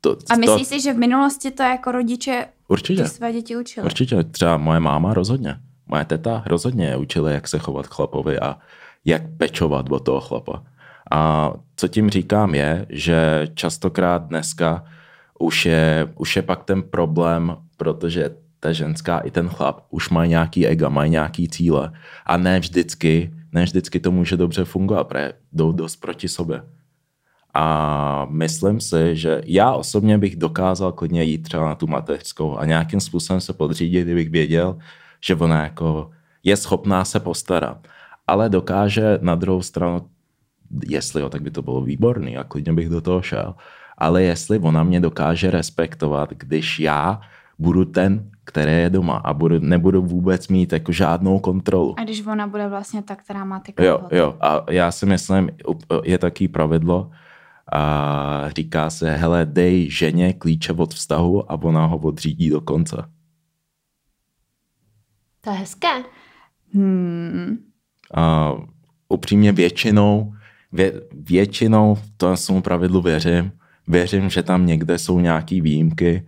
[SPEAKER 3] to,
[SPEAKER 1] a myslíš to... si, že v minulosti to jako rodiče
[SPEAKER 3] Určitě.
[SPEAKER 1] ty své děti učili?
[SPEAKER 3] Určitě. Třeba moje máma rozhodně. Moje teta rozhodně učila, jak se chovat chlapovi a jak pečovat od toho chlapa. A co tím říkám je, že častokrát dneska už je, už je pak ten problém, protože ta ženská i ten chlap už mají nějaký ega, mají nějaký cíle a ne vždycky, ne vždycky to může dobře fungovat, protože jdou dost proti sobě. A myslím si, že já osobně bych dokázal klidně jít třeba na tu mateřskou a nějakým způsobem se podřídit, kdybych věděl, že ona jako je schopná se postarat. Ale dokáže na druhou stranu, jestli jo, tak by to bylo výborný a klidně bych do toho šel. Ale jestli ona mě dokáže respektovat, když já budu ten, který je doma a budu, nebudu vůbec mít jako žádnou kontrolu.
[SPEAKER 1] A když ona bude vlastně ta, která má ty
[SPEAKER 3] Jo, jo. A já si myslím, je taký pravidlo, a říká se, hele, dej ženě klíče od vztahu a ona ho odřídí do konce.
[SPEAKER 2] To je hezké.
[SPEAKER 1] Hmm.
[SPEAKER 3] A upřímně většinou, vě, většinou to tomu pravidlu věřím. Věřím, že tam někde jsou nějaký výjimky,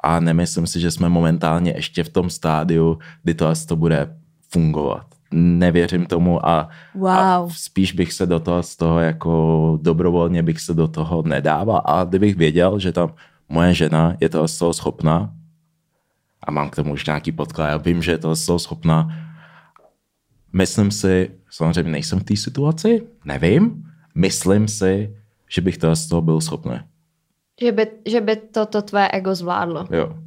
[SPEAKER 3] a nemyslím si, že jsme momentálně ještě v tom stádiu, kdy to asi to bude fungovat. Nevěřím tomu a,
[SPEAKER 1] wow.
[SPEAKER 3] a spíš bych se do toho z toho jako dobrovolně bych se do toho nedával a kdybych věděl, že tam moje žena je toho z toho schopná a mám k tomu už nějaký podklad, já vím, že z toho schopná, myslím si, samozřejmě nejsem v té situaci, nevím, myslím si, že bych toho z toho byl schopný.
[SPEAKER 2] Že by, že by to, to tvé ego zvládlo.
[SPEAKER 3] Jo.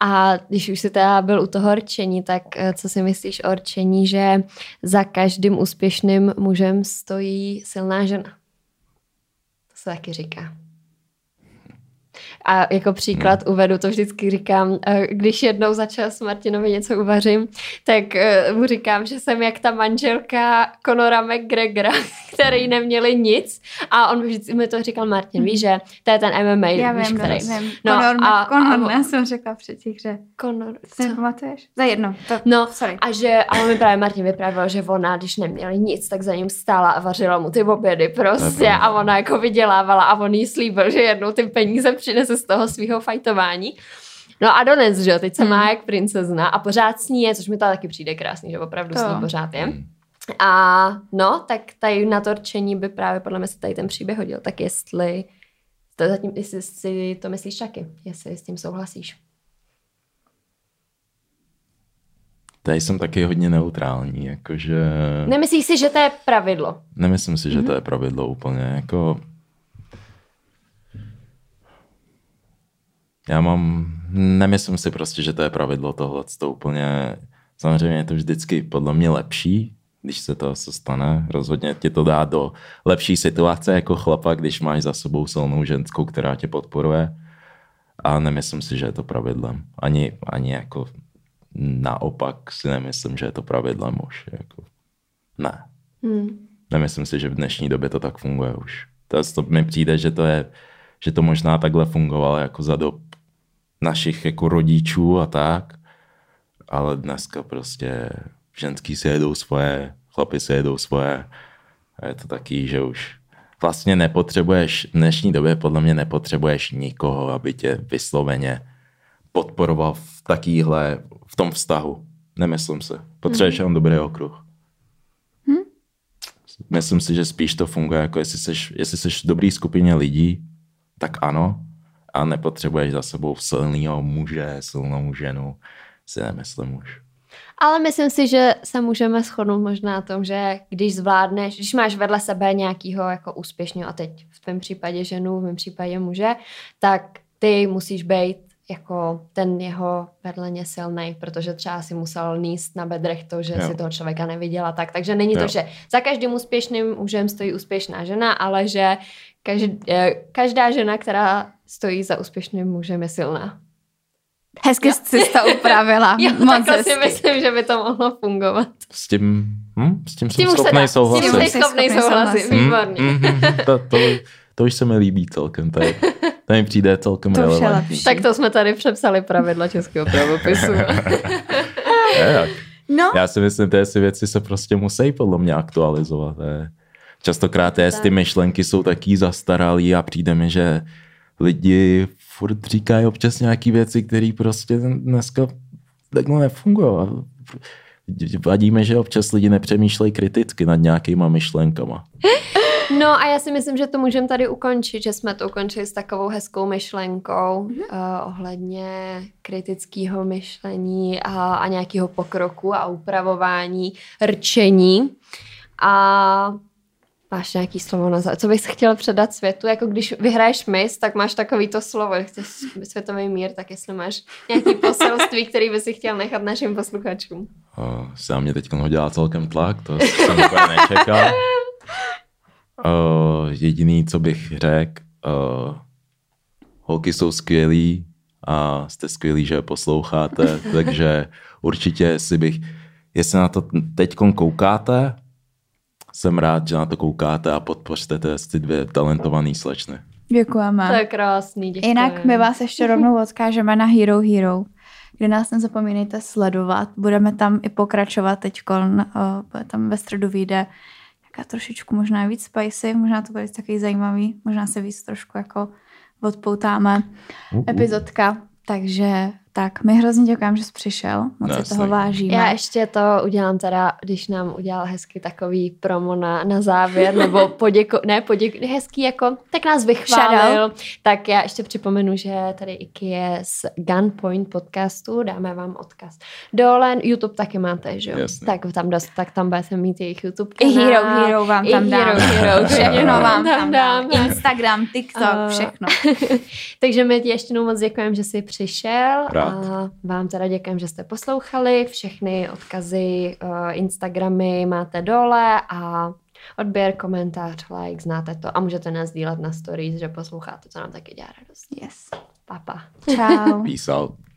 [SPEAKER 2] A když už jsi teda byl u toho rčení, tak eh, co si myslíš o rčení, že za každým úspěšným mužem stojí silná žena? To se taky říká. A jako příklad hmm. uvedu, to vždycky říkám, eh, když jednou začal s Martinovi něco uvařím, tak eh, mu říkám, že jsem jak ta manželka Conora McGregora, [LAUGHS] který neměli nic a on vždycky mi to říkal Martin, víš, že to je ten MMA,
[SPEAKER 1] Já
[SPEAKER 2] víš,
[SPEAKER 1] vím,
[SPEAKER 2] který.
[SPEAKER 1] Vím. No, Conor, a, Conor, a, já jsem řekla těch, že
[SPEAKER 2] Conor,
[SPEAKER 1] co? pamatuješ? Za jedno. To,
[SPEAKER 2] no,
[SPEAKER 1] sorry.
[SPEAKER 2] a že, a on mi právě Martin vyprávěl, že ona, když neměli nic, tak za ním stála a vařila mu ty obědy prostě a ona jako vydělávala a on jí slíbil, že jednou ty peníze přinese z toho svého fajtování. No a Dones, že jo, teď se má hmm. jak princezna a pořád s ní je, což mi to taky přijde krásný, že opravdu to. s ní pořád je. Hmm. A no, tak tady na torčení by právě podle mě se tady ten příběh hodil. Tak jestli, to zatím, jestli si to myslíš taky, jestli s tím souhlasíš.
[SPEAKER 3] Tady jsem taky hodně neutrální, jakože...
[SPEAKER 2] Nemyslíš si, že to je pravidlo?
[SPEAKER 3] Nemyslím si, že mm-hmm. to je pravidlo úplně, jako... Já mám, nemyslím si prostě, že to je pravidlo tohle, to úplně, samozřejmě je to vždycky podle mě lepší, když se to stane. Rozhodně tě to dá do lepší situace jako chlapa, když máš za sebou silnou ženskou, která tě podporuje. A nemyslím si, že je to pravidlem. Ani, ani jako naopak si nemyslím, že je to pravidlem už. Jako, ne. Hmm. Nemyslím si, že v dnešní době to tak funguje už. To, to mi přijde, že to je, že to možná takhle fungovalo jako za dob našich jako rodičů a tak, ale dneska prostě ženský si jedou svoje, chlapi si jedou svoje a je to taky, že už vlastně nepotřebuješ, v dnešní době podle mě nepotřebuješ nikoho, aby tě vysloveně podporoval v takýhle, v tom vztahu. Nemyslím si. Potřebuješ mm. jenom dobrý okruh.
[SPEAKER 1] Hmm.
[SPEAKER 3] myslím si, že spíš to funguje, jako jestli seš, jestli seš v dobrý skupině lidí, tak ano, a nepotřebuješ za sebou silného muže, silnou ženu, si nemyslím už.
[SPEAKER 2] Ale myslím si, že se můžeme shodnout možná na tom, že když zvládneš, když máš vedle sebe nějakého jako úspěšného, a teď v tvém případě ženu, v mém případě muže, tak ty musíš být jako ten jeho vedleně silný, protože třeba si musel níst na bedrech to, že jo. si toho člověka neviděla tak. Takže není jo. to, že za každým úspěšným mužem stojí úspěšná žena, ale že každá, každá žena, která stojí za úspěšným mužem, je silná.
[SPEAKER 1] Hezky jsi to upravila. [LAUGHS]
[SPEAKER 2] jo, Moc takhle si myslím, že by to mohlo fungovat.
[SPEAKER 3] S tím, hm, s tím, s tím jsem schopný souhlasit.
[SPEAKER 2] S tím jsem schopný souhlasit, výborně. Mm, mm,
[SPEAKER 3] to, to, to už se mi líbí celkem. To, je, to mi přijde celkem to relevantní.
[SPEAKER 2] Tak to jsme tady přepsali pravidla českého pravopisu. [LAUGHS]
[SPEAKER 3] no. Já si myslím, že ty věci se prostě musí podle mě aktualizovat. Je. Častokrát je, ty myšlenky jsou taký zastaralý a přijde mi, že lidi furt říkají občas nějaké věci, které prostě dneska takhle nefungují. Vadíme, že občas lidi nepřemýšlejí kriticky nad nějakýma myšlenkama.
[SPEAKER 2] No a já si myslím, že to můžeme tady ukončit, že jsme to ukončili s takovou hezkou myšlenkou mm-hmm. uh, ohledně kritického myšlení a, a nějakého pokroku a upravování, rčení. A Máš nějaký slovo na Co bys chtěl předat světu? Jako když vyhraješ mis, tak máš takový to slovo, chceš světový mír, tak jestli máš nějaký poselství, který bys si chtěl nechat našim posluchačům.
[SPEAKER 3] Uh, se na mě teď hodila celkem tlak, to jsem úplně nečekal. Uh, jediný, co bych řekl, uh, holky jsou skvělí a jste skvělí, že je posloucháte, takže určitě si bych, jestli na to teď koukáte, jsem rád, že na to koukáte a podpořte ty dvě talentované slečny.
[SPEAKER 1] Děkujeme.
[SPEAKER 2] To je krásný, děkujeme.
[SPEAKER 1] Jinak my vás ještě rovnou odkážeme na Hero Hero, kde nás nezapomínejte sledovat. Budeme tam i pokračovat teď, tam ve středu vyjde jaká trošičku možná víc spicy, možná to bude takový zajímavý, možná se víc trošku jako odpoutáme uh-uh. epizodka, takže tak, my hrozně děkujeme, že jsi přišel, moc si toho vážíme.
[SPEAKER 2] Já ještě to udělám teda, když nám udělal hezky takový promo na, na závěr, nebo [LAUGHS] poděko, ne poděko, hezký jako, tak nás vychválil, tak já ještě připomenu, že tady Iki je z Gunpoint podcastu, dáme vám odkaz dole, YouTube taky máte, že jo? Tak tam, dost, tak tam budete mít jejich YouTube
[SPEAKER 1] kanál. I Hero Hero vám tam dám. Hero Hero, všechno vám tam dám. Instagram, TikTok, všechno. [LAUGHS]
[SPEAKER 2] Takže my ti ještě moc děkujeme, že jsi přišel. Rád. A vám teda děkujem, že jste poslouchali. Všechny odkazy, uh, Instagramy máte dole a odběr, komentář, like, znáte to a můžete nás dílet na stories, že posloucháte, co nám taky dělá radost.
[SPEAKER 1] Yes.
[SPEAKER 2] Papa.
[SPEAKER 1] Ciao.
[SPEAKER 3] Peace out.